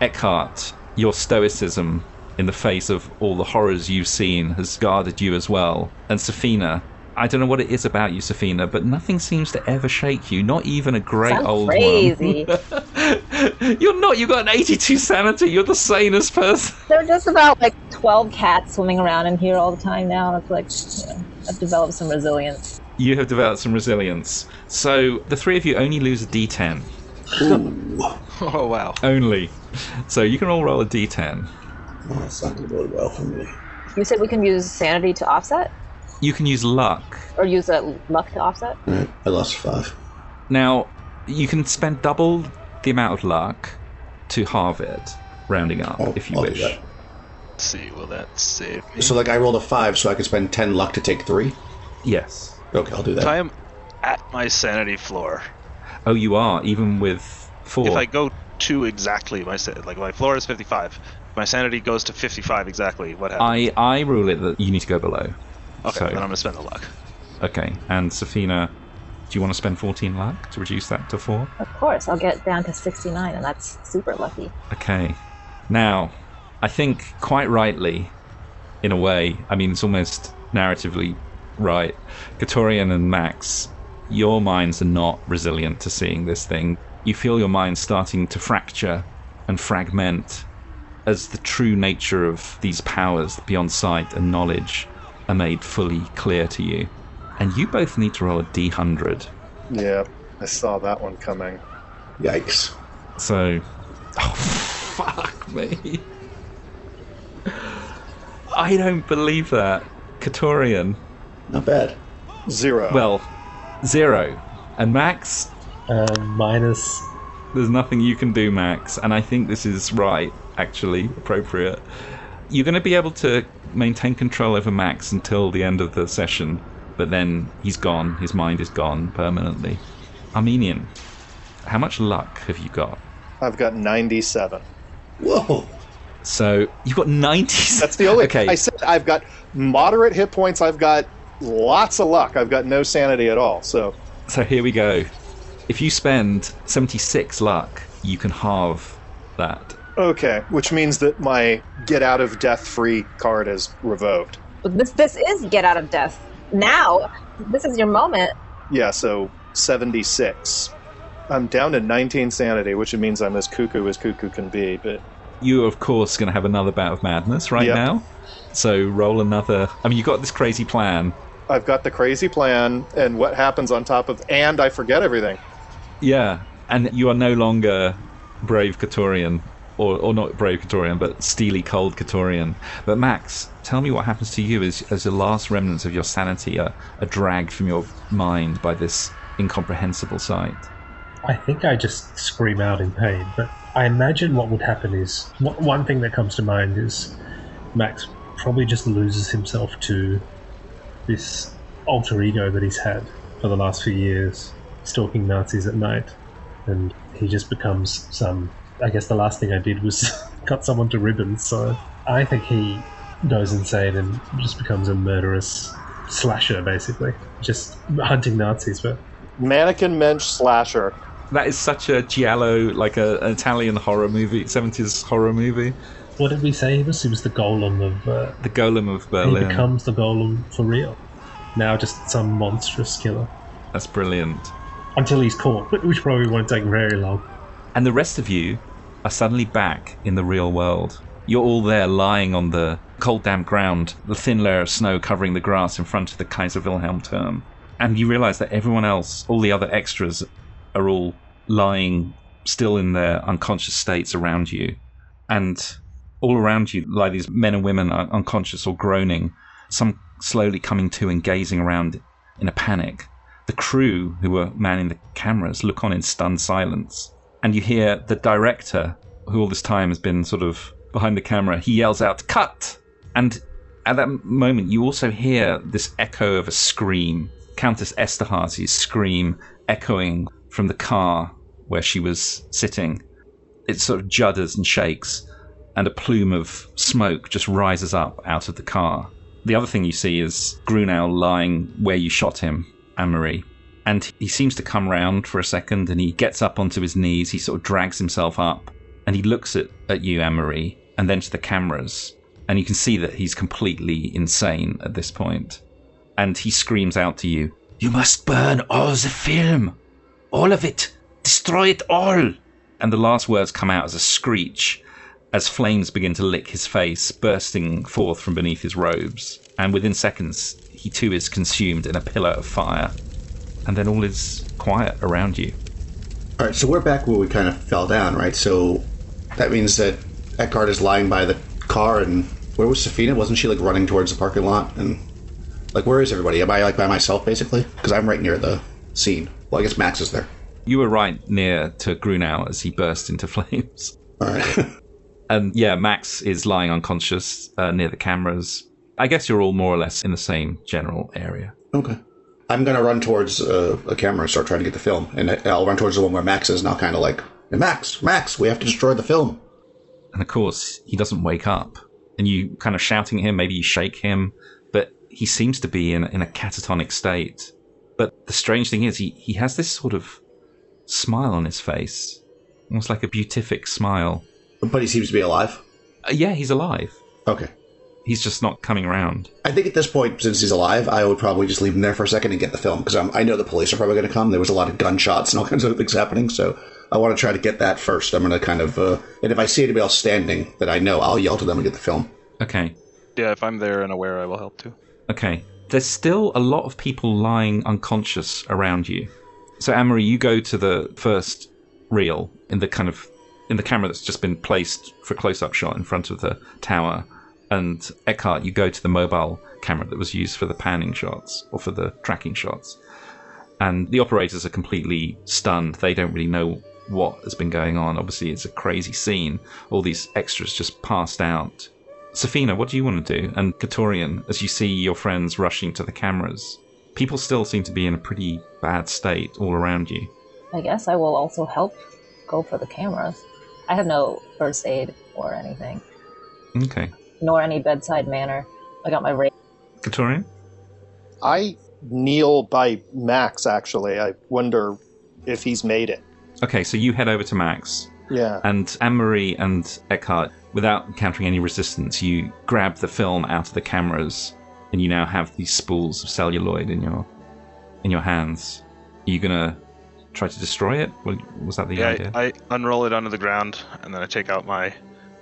Eckhardt, your stoicism in the face of all the horrors you've seen has guarded you as well. And Sefina, I don't know what it is about you, Sefina, but nothing seems to ever shake you, not even a great Sounds old crazy. one. *laughs* You're not, you've got an 82 sanity, you're the sanest person. *laughs* There are just about like 12 cats swimming around in here all the time now. It's like, you know, I've developed some resilience. You have developed some resilience. So the three of you only lose a d10. Ooh. *laughs* Oh, wow. Only. So you can all roll a d10. Oh, that's not going to go well for me. You said we can use sanity to offset? You can use luck. Or use a luck to offset? All right, I lost five. Now, you can spend double the amount of luck to halve it, rounding up, I'll- if you I'll do wish. that. Let's see, will that save me? So, like, I rolled a five, so I could spend 10 luck to take three? Yes. Okay, I'll do If that. I am at my sanity floor, Oh, you are, even with four. if I go to exactly my sa- like my floor is 55, my sanity goes to 55 exactly. What happens? I, I rule it that you need to go below. Okay, so- then I'm gonna spend the luck. Okay, and Sefina, do you want to spend 14 luck to reduce that to 4? Of course, I'll get down to 69, and that's super lucky. Okay. Now, I think quite rightly, in a way, I mean, it's almost narratively right. Katorian and Max, your minds are not resilient to seeing this thing. You feel your mind starting to fracture and fragment as the true nature of these powers beyond sight and knowledge are made fully clear to you. And you both need to roll a d100. Yeah, I saw that one coming. Yikes. So, *laughs* oh fuck me! I don't believe that, Katorian. Not bad. Zero. Well, zero, and Max. Um, minus. There's nothing you can do, Max, and I think this is right, actually appropriate. You're going to be able to maintain control over Max until the end of the session, but then he's gone. His mind is gone permanently. Armenian, how much luck have you got? I've got 97. Whoa. So you've got 90. That's the only. Okay. I said I've got moderate hit points. I've got lots of luck. I've got no sanity at all. So So here we go. If you spend 76 luck, you can halve that. Okay, which means that my get out of death free card is revoked. But this this is get out of death. Now, this is your moment. Yeah, so 76. I'm down to 19 sanity, which means I'm as cuckoo as cuckoo can be. But You're, of course, going to have another bout of madness right Yep. now. So roll another. I mean, you've got this crazy plan. I've got the crazy plan, and what happens on top of, and I forget everything. Yeah. and you are no longer brave Katorian, or, or not brave Katorian, but steely cold Katorian. But Max, tell me what happens to you as, as the last remnants of your sanity are, are dragged from your mind by this incomprehensible sight. I think I just scream out in pain, but I imagine what would happen is one one thing that comes to mind is Max probably just loses himself to this alter ego that he's had for the last few years, stalking Nazis at night, and he just becomes some. I guess the last thing I did was *laughs* cut someone to ribbons, so I think he goes insane and just becomes a murderous slasher, basically, just hunting Nazis. But Mannequin mensch slasher. That is such a giallo, like a, an Italian horror movie, 70s horror movie. what did we say he was? He was the golem of. Uh, The Golem of Berlin. he becomes the golem for real. Now just some monstrous killer. That's brilliant. Until he's caught, *laughs* which probably won't take very long. And the rest of you are suddenly back in the real world. You're all there lying on the cold, damp ground, the thin layer of snow covering the grass in front of the Kaiser Wilhelm Turm. And you realize that everyone else, all the other extras, are all lying still in their unconscious states around you. And all around you lie these men and women un- unconscious or groaning, some slowly coming to and gazing around in a panic. The crew, who were manning the cameras, look on in stunned silence. And you hear the director, who all this time has been sort of behind the camera, he yells out, Cut! And at that moment, you also hear this echo of a scream Countess Esterhazy's scream echoing from the car where she was sitting. It sort of judders and shakes, and a plume of smoke just rises up out of the car. The other thing you see is Grunau lying where you shot him, Anne Marie. And he seems to come round for a second and he gets up onto his knees. He sort of drags himself up and he looks at, at you, Anne and then to the cameras. And you can see that he's completely insane at this point. And he screams out to you, You must burn all the film. All of it. Destroy it all. and the last words come out as a screech as flames begin to lick his face, bursting forth from beneath his robes. And within seconds, he too is consumed in a pillar of fire. And then all is quiet around you. All right, so we're back where we kind of fell down, right? So that means that Eckhardt is lying by the car, and where was Sefina? Wasn't she like running towards the parking lot? And like, where is everybody? Am I like by myself basically? Because I'm right near the scene. Well, I guess Max is there. You were right near to Grunau as he burst into *laughs* flames. All right. *laughs* And yeah, Max is lying unconscious uh, near the cameras. I guess you're all more or less in the same general area. okay. I'm gonna run towards uh, a camera and start trying to get the film, and I'll run towards the one where Max is, and I'll kind of like, Max, Max, we have to destroy the film. And of course, he doesn't wake up. And you kind of shouting at him, maybe you shake him, but he seems to be in, in a catatonic state. But the strange thing is, he, he has this sort of smile on his face, almost like a beatific smile. But he seems to be alive. Uh, yeah, he's alive. Okay. He's just not coming around. I think at this point, since he's alive, I would probably just leave him there for a second and get the film because I know the police are probably going to come. There was a lot of gunshots and all *laughs* kinds of things happening, so I want to try to get that first. I'm going to kind of, uh, and if I see anybody else standing that I know, I'll yell to them and get the film. Okay, Yeah, if I'm there and aware, I will help too. okay. There's still a lot of people lying unconscious around you. So, Amory, you go to the first reel in the kind of in the camera that's just been placed for close-up shot in front of the tower, and Eckhardt, you go to the mobile camera that was used for the panning shots or for the tracking shots. And the operators are completely stunned. They don't really know what has been going on. Obviously, it's a crazy scene. All these extras just passed out. Sefina, what do you want to do? And Katorian, as you see your friends rushing to the cameras, people still seem to be in a pretty bad state all around you. I guess I will also help go for the cameras. I have no first aid or anything, Okay. Nor any bedside manner. I got my ra- Katorian? I kneel by Max, actually. I wonder if he's made it. Okay, so you head over to Max, Yeah. and Anne Marie and Eckhardt, without encountering any resistance, you grab the film out of the cameras, and you now have these spools of celluloid in your in your hands. Are you gonna try to destroy it? Wa- Was that the Yeah, idea? I, I unroll it onto the ground, and then I take out my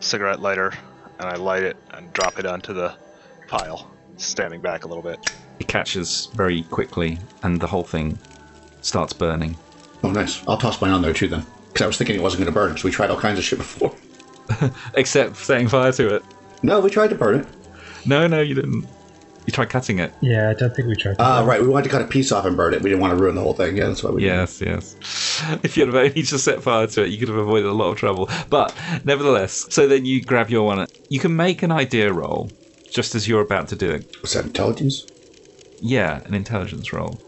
cigarette lighter, and I light it and drop it onto the pile, standing back a little bit. it catches very quickly, and the whole thing starts burning. Oh, nice. I'll toss mine on there too then, because I was thinking it wasn't going to burn. So we tried all kinds of shit before. *laughs* Except setting fire to it. No, we tried to burn it. No, no, you didn't. You tried cutting it. Yeah, I don't think we tried. To Ah, right. We wanted to cut a piece off and burn it. We didn't want to ruin the whole thing. Yeah, that's why we. Yes, yes. *laughs* If you'd have only just set fire to it, you could have avoided a lot of trouble. But nevertheless, so then you grab your one. You can make an idea roll just as you're about to do it. Was that intelligence? Yeah, an intelligence roll.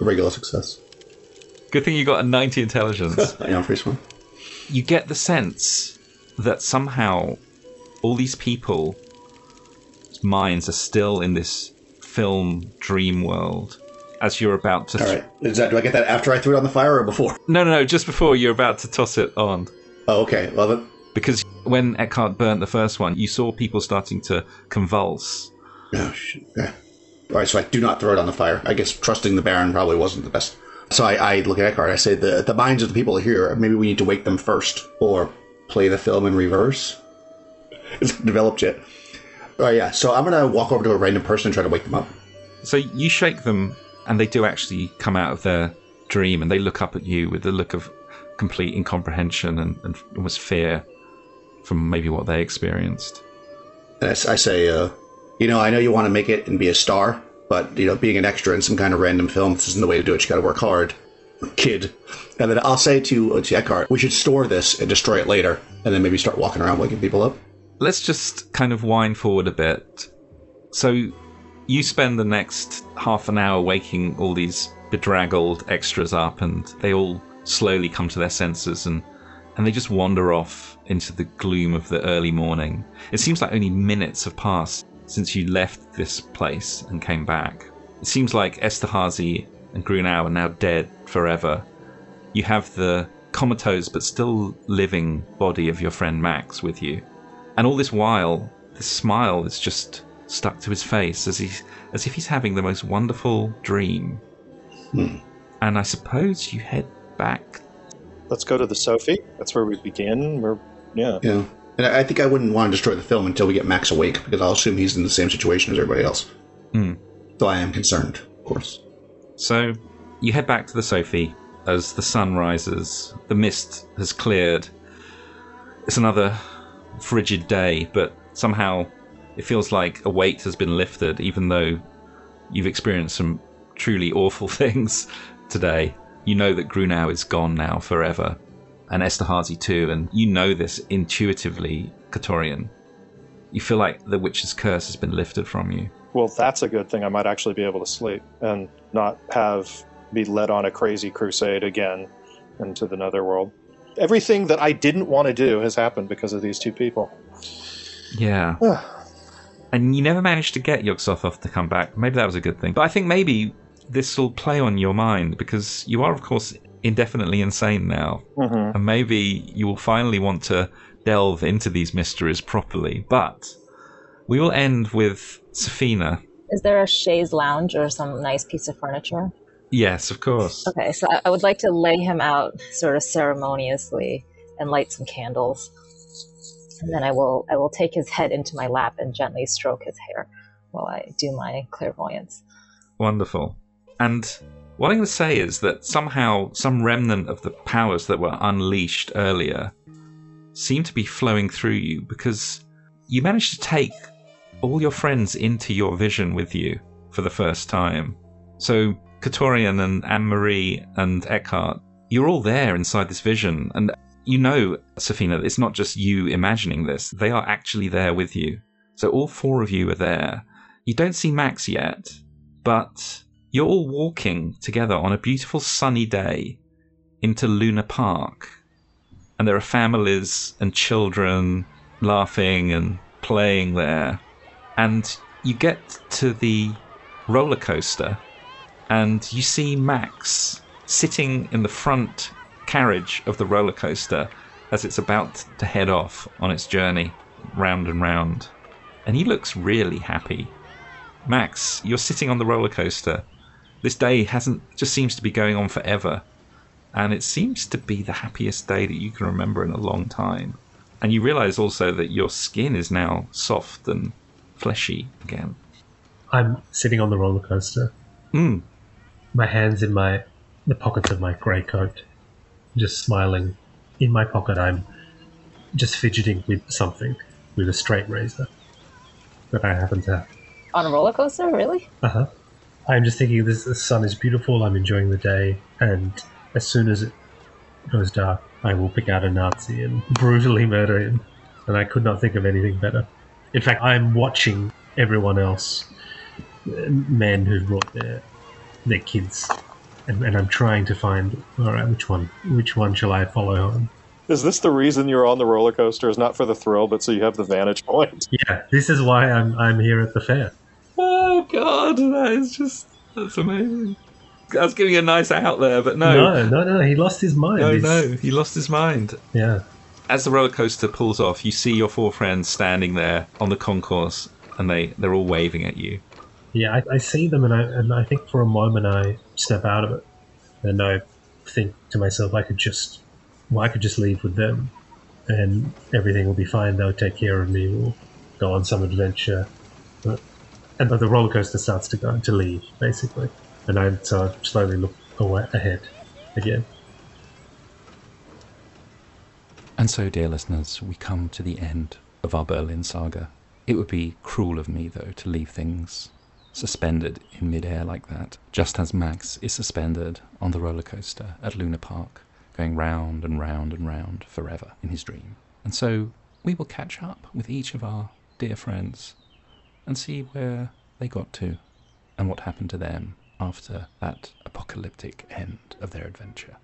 A regular success. Good thing you got a 90 intelligence. yeah, I'm pretty smart. you get the sense that somehow all these people's minds are still in this film dream world as you're about to. All right. Is that? Do I get that after I threw it on the fire or before? No, no, no, just before you're about to toss it on. Oh, okay. Well, then. Because when Eckhardt burnt the first one, you saw people starting to convulse. Oh, shit. Yeah. All right. So I do not throw it on the fire. I guess trusting the Baron probably wasn't the best. So I, I look at Eckhardt. I say the the minds of the people here. Maybe we need to wake them first, or play the film in reverse. *laughs* It's not developed yet. Right. Yeah. So I'm gonna walk over to a random person and try to wake them up. So you shake them, and they do actually come out of their dream, and they look up at you with a look of complete incomprehension and, and almost fear from maybe what they experienced. And I, I say, uh, you know, I know you want to make it and be a star, but you know, being an extra in some kind of random film, this isn't the way to do it. You got to work hard, *laughs* kid. And then I'll say to, uh, to Eckhardt, we should store this and destroy it later, and then maybe start walking around waking people up. Let's just kind of wind forward a bit. So you spend the next half an hour waking all these bedraggled extras up, and they all slowly come to their senses and and they just wander off into the gloom of the early morning. It seems like only minutes have passed since you left this place and came back. It seems like Esterhazy and Grunau are now dead forever. You have the comatose but still living body of your friend Max with you. And all this while, this smile is just stuck to his face as he's as if he's having the most wonderful dream. And I suppose you head back. Let's go to the Sophie. That's where we begin. We're yeah. Yeah. And I I think I wouldn't want to destroy the film until we get Max awake, because I'll assume he's in the same situation as everybody else. Hmm. So I am concerned, of course. So you head back to the Sophie as the sun rises. The mist has cleared. It's another frigid day, but somehow it feels like a weight has been lifted, even though you've experienced some truly awful *laughs* things today. You know that Grunau is gone now forever, and Esterhazy too, and you know this intuitively, Katorian. You feel like the witch's curse has been lifted from you. Well, that's a good thing. I might actually be able to sleep and not have be led on a crazy crusade again into the netherworld. Everything that I didn't want to do has happened because of these two people. Yeah. and you never managed to get Yog-Sothoth to come back. Maybe that was a good thing. But I think maybe this will play on your mind because you are, of course, indefinitely insane now. Mhm. And maybe you will finally want to delve into these mysteries properly. But we will end with Sefina. Is there a chaise lounge or some nice piece of furniture? Yes, of course. Okay, so I- would like to lay him out sort of ceremoniously and light some candles. And then I will I will take his head into my lap and gently stroke his hair while I do my clairvoyance. Wonderful. And what I'm going to say is that somehow some remnant of the powers that were unleashed earlier seem to be flowing through you because you managed to take all your friends into your vision with you for the first time. So, Katorian and Anne Marie and Eckhardt, you're all there inside this vision. And you know, Sefina, it's not just you imagining this, they are actually there with you. So, all four of you are there. You don't see Max yet, but you're all walking together on a beautiful sunny day into Luna Park. And there are families and children laughing and playing there. And you get to the roller coaster and you see Max sitting in the front carriage of the roller coaster as it's about to head off on its journey round and round. And he looks really happy. Max, you're sitting on the roller coaster. This day hasn't just seems to be going on forever. And it seems to be the happiest day that you can remember in a long time. And you realize also that your skin is now soft and fleshy again. I'm sitting on the roller coaster. Mm. My hands in my the pockets of my grey coat, just smiling. In my pocket, I'm just fidgeting with something, with a straight razor that I happen to have. On a roller coaster, really? Uh huh. I'm just thinking this the sun is beautiful. I'm enjoying the day, and as soon as it goes dark, I will pick out a Nazi and *laughs* brutally murder him. And I could not think of anything better. In fact, I'm watching everyone else, uh, men who've brought their their kids, and, and I'm trying to find all right, which one, which one shall I follow home? Is this the reason you're on the roller coaster? Is not for the thrill, but so you have the vantage point. Yeah, this is why I'm I'm here at the fair. Oh God, that is just that's amazing. I was giving a nice out there, but no, No, no, no, he lost his mind. no, He's- no, he lost his mind. Yeah. As the roller coaster pulls off, you see your four friends standing there on the concourse, and they they're all waving at you. Yeah, I, I see them, and I and I think for a moment I step out of it, and I think to myself, I could just, well, I could just leave with them, and everything will be fine. They'll take care of me. We'll go on some adventure, but, and the roller coaster starts to go to leave basically, and I so I slowly look away ahead again. And so, dear listeners, we come to the end of our Berlin saga. It would be cruel of me, though, to leave things suspended in midair like that, just as Max is suspended on the roller coaster at Luna Park, going round and round and round forever in his dream. And so, we will catch up with each of our dear friends and see where they got to and what happened to them after that apocalyptic end of their adventure.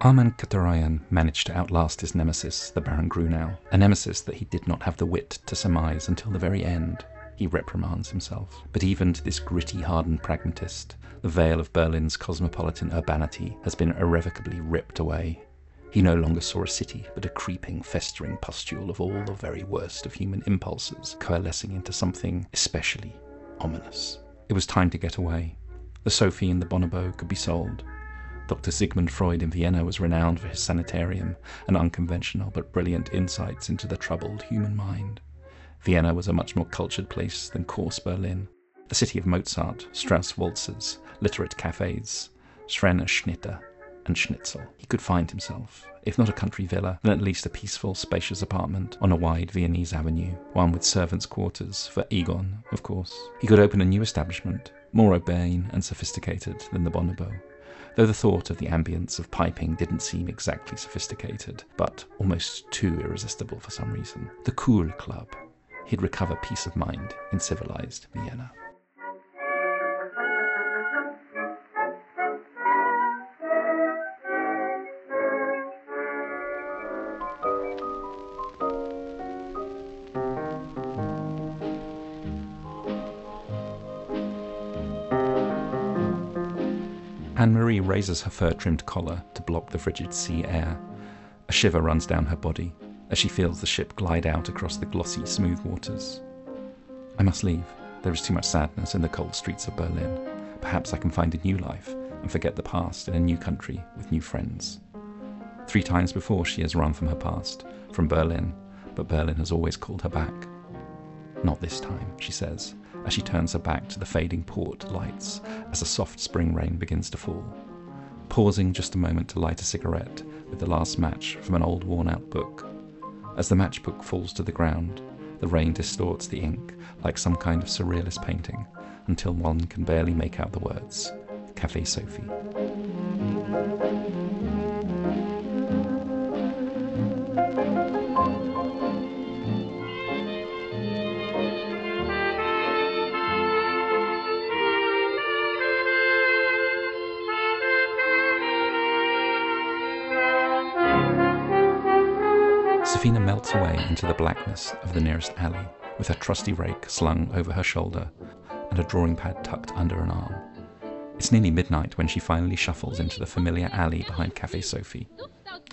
Arman Katarayan managed to outlast his nemesis, the Baron Grunau, a nemesis that he did not have the wit to surmise until the very end. He reprimands himself. But even to this gritty, hardened pragmatist, the veil of Berlin's cosmopolitan urbanity has been irrevocably ripped away. He no longer saw a city, but a creeping, festering pustule of all the very worst of human impulses coalescing into something especially ominous. It was time to get away. The Sophie and the Bonobo could be sold. Dr. Sigmund Freud in Vienna was renowned for his sanitarium and unconventional but brilliant insights into the troubled human mind. Vienna was a much more cultured place than coarse Berlin, the city of Mozart, Strauss waltzes, literate cafes, Schreiner Schnitter, and Schnitzel. He could find himself, if not a country villa, then at least a peaceful, spacious apartment on a wide Viennese avenue, one with servants' quarters for Egon, of course. He could open a new establishment, more urbane and sophisticated than the Bonobo though the thought of the ambience of piping didn't seem exactly sophisticated, but almost too irresistible for some reason. The Cool Club. He'd recover peace of mind in civilized Vienna. Anne Marie raises her fur trimmed collar to block the frigid sea air. A shiver runs down her body as she feels the ship glide out across the glossy, smooth waters. I must leave. There is too much sadness in the cold streets of Berlin. Perhaps I can find a new life and forget the past in a new country with new friends. Three times before she has run from her past, from Berlin, but Berlin has always called her back. Not this time, she says, as she turns her back to the fading port lights as a soft spring rain begins to fall. Pausing just a moment to light a cigarette with the last match from an old worn out book. As the matchbook falls to the ground, the rain distorts the ink like some kind of surrealist painting until one can barely make out the words Cafe Sophie. Away into the blackness of the nearest alley, with her trusty rake slung over her shoulder and a drawing pad tucked under an arm. It's nearly midnight when she finally shuffles into the familiar alley behind Cafe Sophie.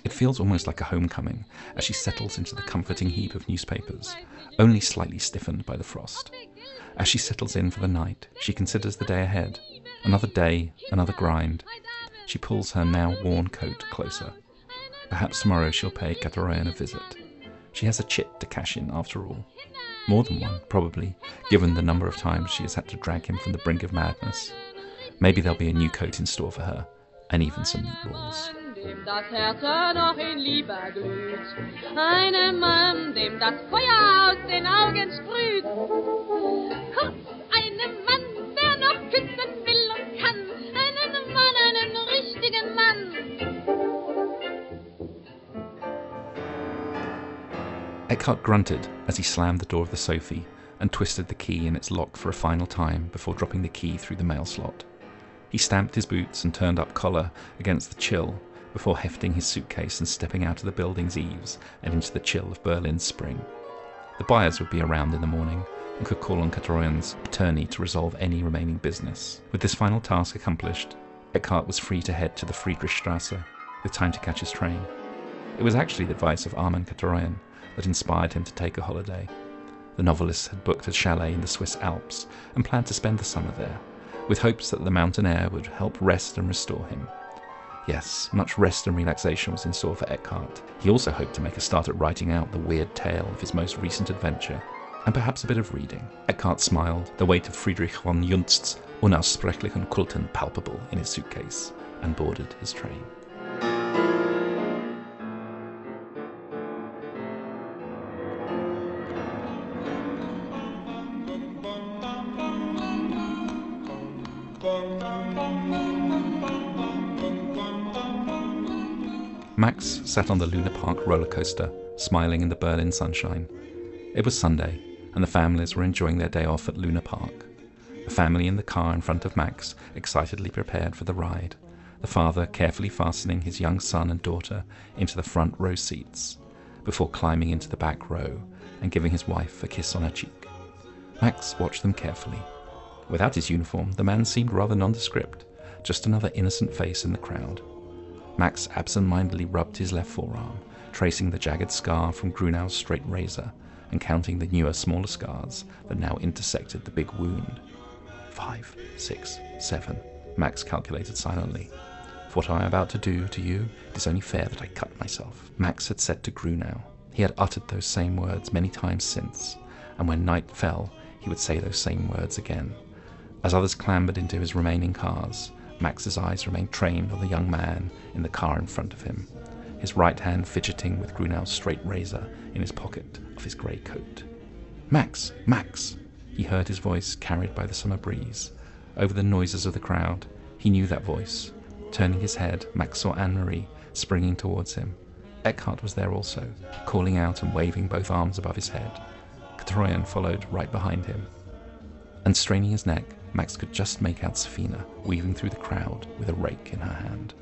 It feels almost like a homecoming as she settles into the comforting heap of newspapers, only slightly stiffened by the frost. As she settles in for the night, she considers the day ahead. Another day, another grind. She pulls her now worn coat closer. Perhaps tomorrow she'll pay Katarayan a visit. She has a chit to cash in after all. More than one, probably, given the number of times she has had to drag him from the brink of madness. Maybe there'll be a new coat in store for her, and even some meatballs. dem das Herz noch in Liebe glüht. Einem Mann, dem das Feuer aus den Augen sprüht. Einem Mann, der noch küssen will und kann. Einen Mann, einen richtigen Mann. Eckhardt grunted as he slammed the door of the Sophie and twisted the key in its lock for a final time before dropping the key through the mail slot. He stamped his boots and turned up collar against the chill before hefting his suitcase and stepping out of the building's eaves and into the chill of Berlin's spring. The buyers would be around in the morning and could call on Katroyan's attorney to resolve any remaining business. With this final task accomplished, Eckhardt was free to head to the Friedrichstrasse with time to catch his train. It was actually the advice of Armin Katroyan that inspired him to take a holiday. The novelist had booked a chalet in the Swiss Alps and planned to spend the summer there, with hopes that the mountain air would help rest and restore him. Yes, much rest and relaxation was in store for Eckhardt. He also hoped to make a start at writing out the weird tale of his most recent adventure, and perhaps a bit of reading. Eckhardt smiled, the weight of Friedrich von Junzt's unaussprechlichen Kulten palpable in his suitcase, and boarded his train. Max sat on the Luna Park roller coaster, smiling in the Berlin sunshine. It was Sunday, and the families were enjoying their day off at Luna Park. The family in the car in front of Max excitedly prepared for the ride, the father carefully fastening his young son and daughter into the front row seats, before climbing into the back row and giving his wife a kiss on her cheek. Max watched them carefully. Without his uniform, the man seemed rather nondescript, just another innocent face in the crowd. Max absent-mindedly rubbed his left forearm, tracing the jagged scar from Grunau's straight razor and counting the newer, smaller scars that now intersected the big wound. Five, six, seven, Max calculated silently. For what I am about to do to you, it is only fair that I cut myself. Max had said to Grunau. He had uttered those same words many times since, and when night fell, he would say those same words again. As others clambered into his remaining cars, Max's eyes remained trained on the young man in the car in front of him, his right hand fidgeting with Grunau's straight razor in his pocket of his grey coat. Max! Max! He heard his voice carried by the summer breeze. Over the noises of the crowd, he knew that voice. Turning his head, Max saw Anne Marie springing towards him. Eckhardt was there also, calling out and waving both arms above his head. Katroyan followed right behind him. And straining his neck, Max could just make out Sefina weaving through the crowd with a rake in her hand.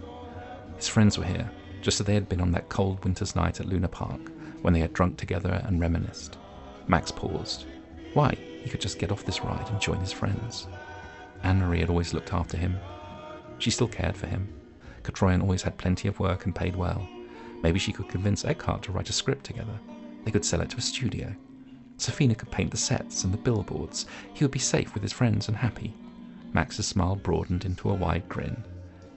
His friends were here, just as they had been on that cold winter's night at Luna Park, when they had drunk together and reminisced. Max paused. Why? He could just get off this ride and join his friends. Anne Marie had always looked after him. She still cared for him. Katroyan always had plenty of work and paid well. Maybe she could convince Eckhardt to write a script together. They could sell it to a studio. Sefina could paint the sets and the billboards. He would be safe with his friends and happy. Max's smile broadened into a wide grin.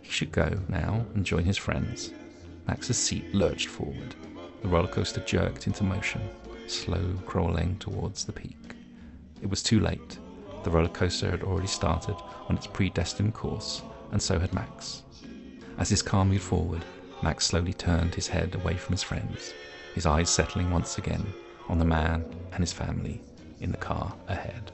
He should go now and join his friends. Max's seat lurched forward. The roller coaster jerked into motion, slow crawling towards the peak. It was too late. The roller coaster had already started on its predestined course, and so had Max. As his car moved forward, Max slowly turned his head away from his friends, his eyes settling once again on the man and his family in the car ahead.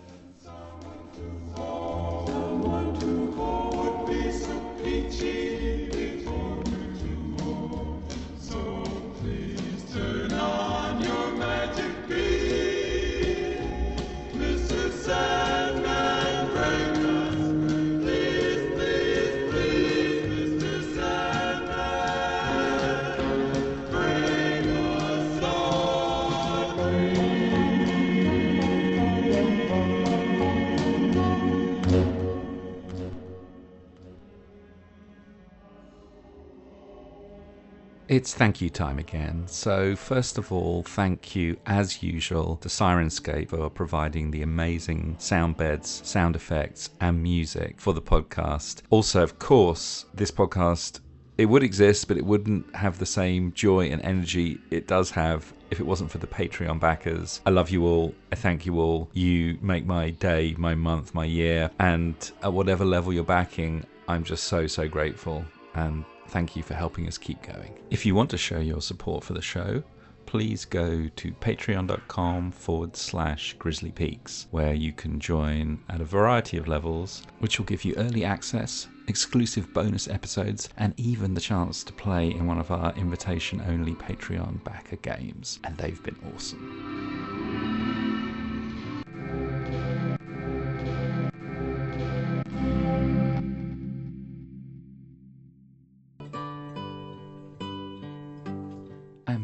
It's thank you time again. So, first of all, thank you as usual to Syrinscape for providing the amazing sound beds, sound effects, and music for the podcast. Also, of course, this podcast it would exist, but it wouldn't have the same joy and energy it does have if it wasn't for the Patreon backers. I love you all. I thank you all. You make my day, my month, my year, and at whatever level you're backing, I'm just so, so grateful. and thank you for helping us keep going. If you want to show your support for the show, please go to patreon.com forward slash grizzly peaks, where you can join at a variety of levels, which will give you early access, exclusive bonus episodes, and even the chance to play in one of our invitation only Patreon backer games. And they've been awesome.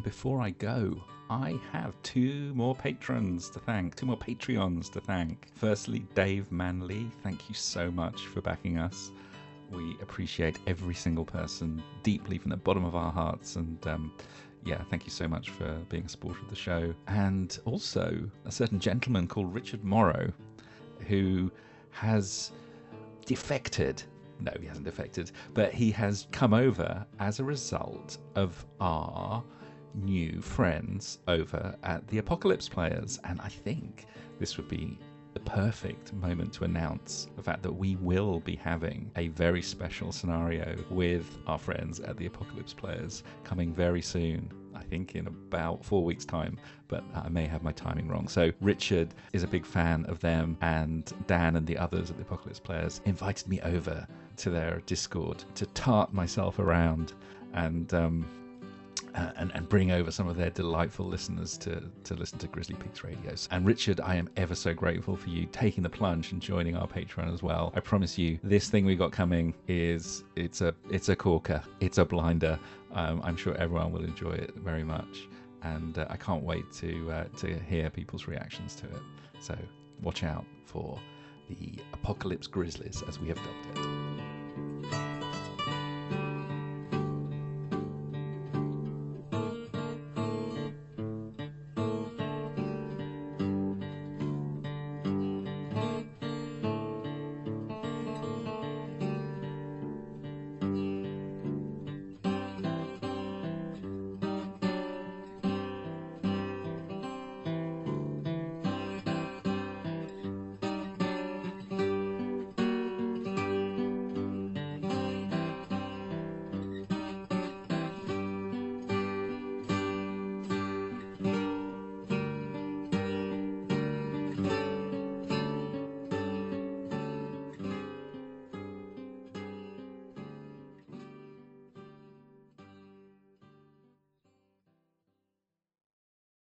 Before I go, I have two more patrons to thank, two more Patreons to thank. Firstly, Dave Manley, thank you so much for backing us. We appreciate every single person deeply from the bottom of our hearts. And um, yeah, thank you so much for being a supporter of the show. And also, a certain gentleman called Richard Morrow, who has defected. No, he hasn't defected, but he has come over as a result of our new friends over at the Apocalypse Players. And I think this would be the perfect moment to announce the fact that we will be having a very special scenario with our friends at the Apocalypse Players coming very soon. I think in about four weeks' time, but I may have my timing wrong. So, Richard is a big fan of them, and Dan and the others at the Apocalypse Players invited me over to their Discord to tart myself around and um, uh, and, and bring over some of their delightful listeners to, to listen to Grizzly Peaks Radios. And Richard, I am ever so grateful for you taking the plunge and joining our Patreon as well. I promise you, this thing we got coming is it's a it's a corker, it's a blinder. Um, I'm sure everyone will enjoy it very much, and uh, I can't wait to uh, to hear people's reactions to it. So watch out for the Apocalypse Grizzlies, as we have dubbed it.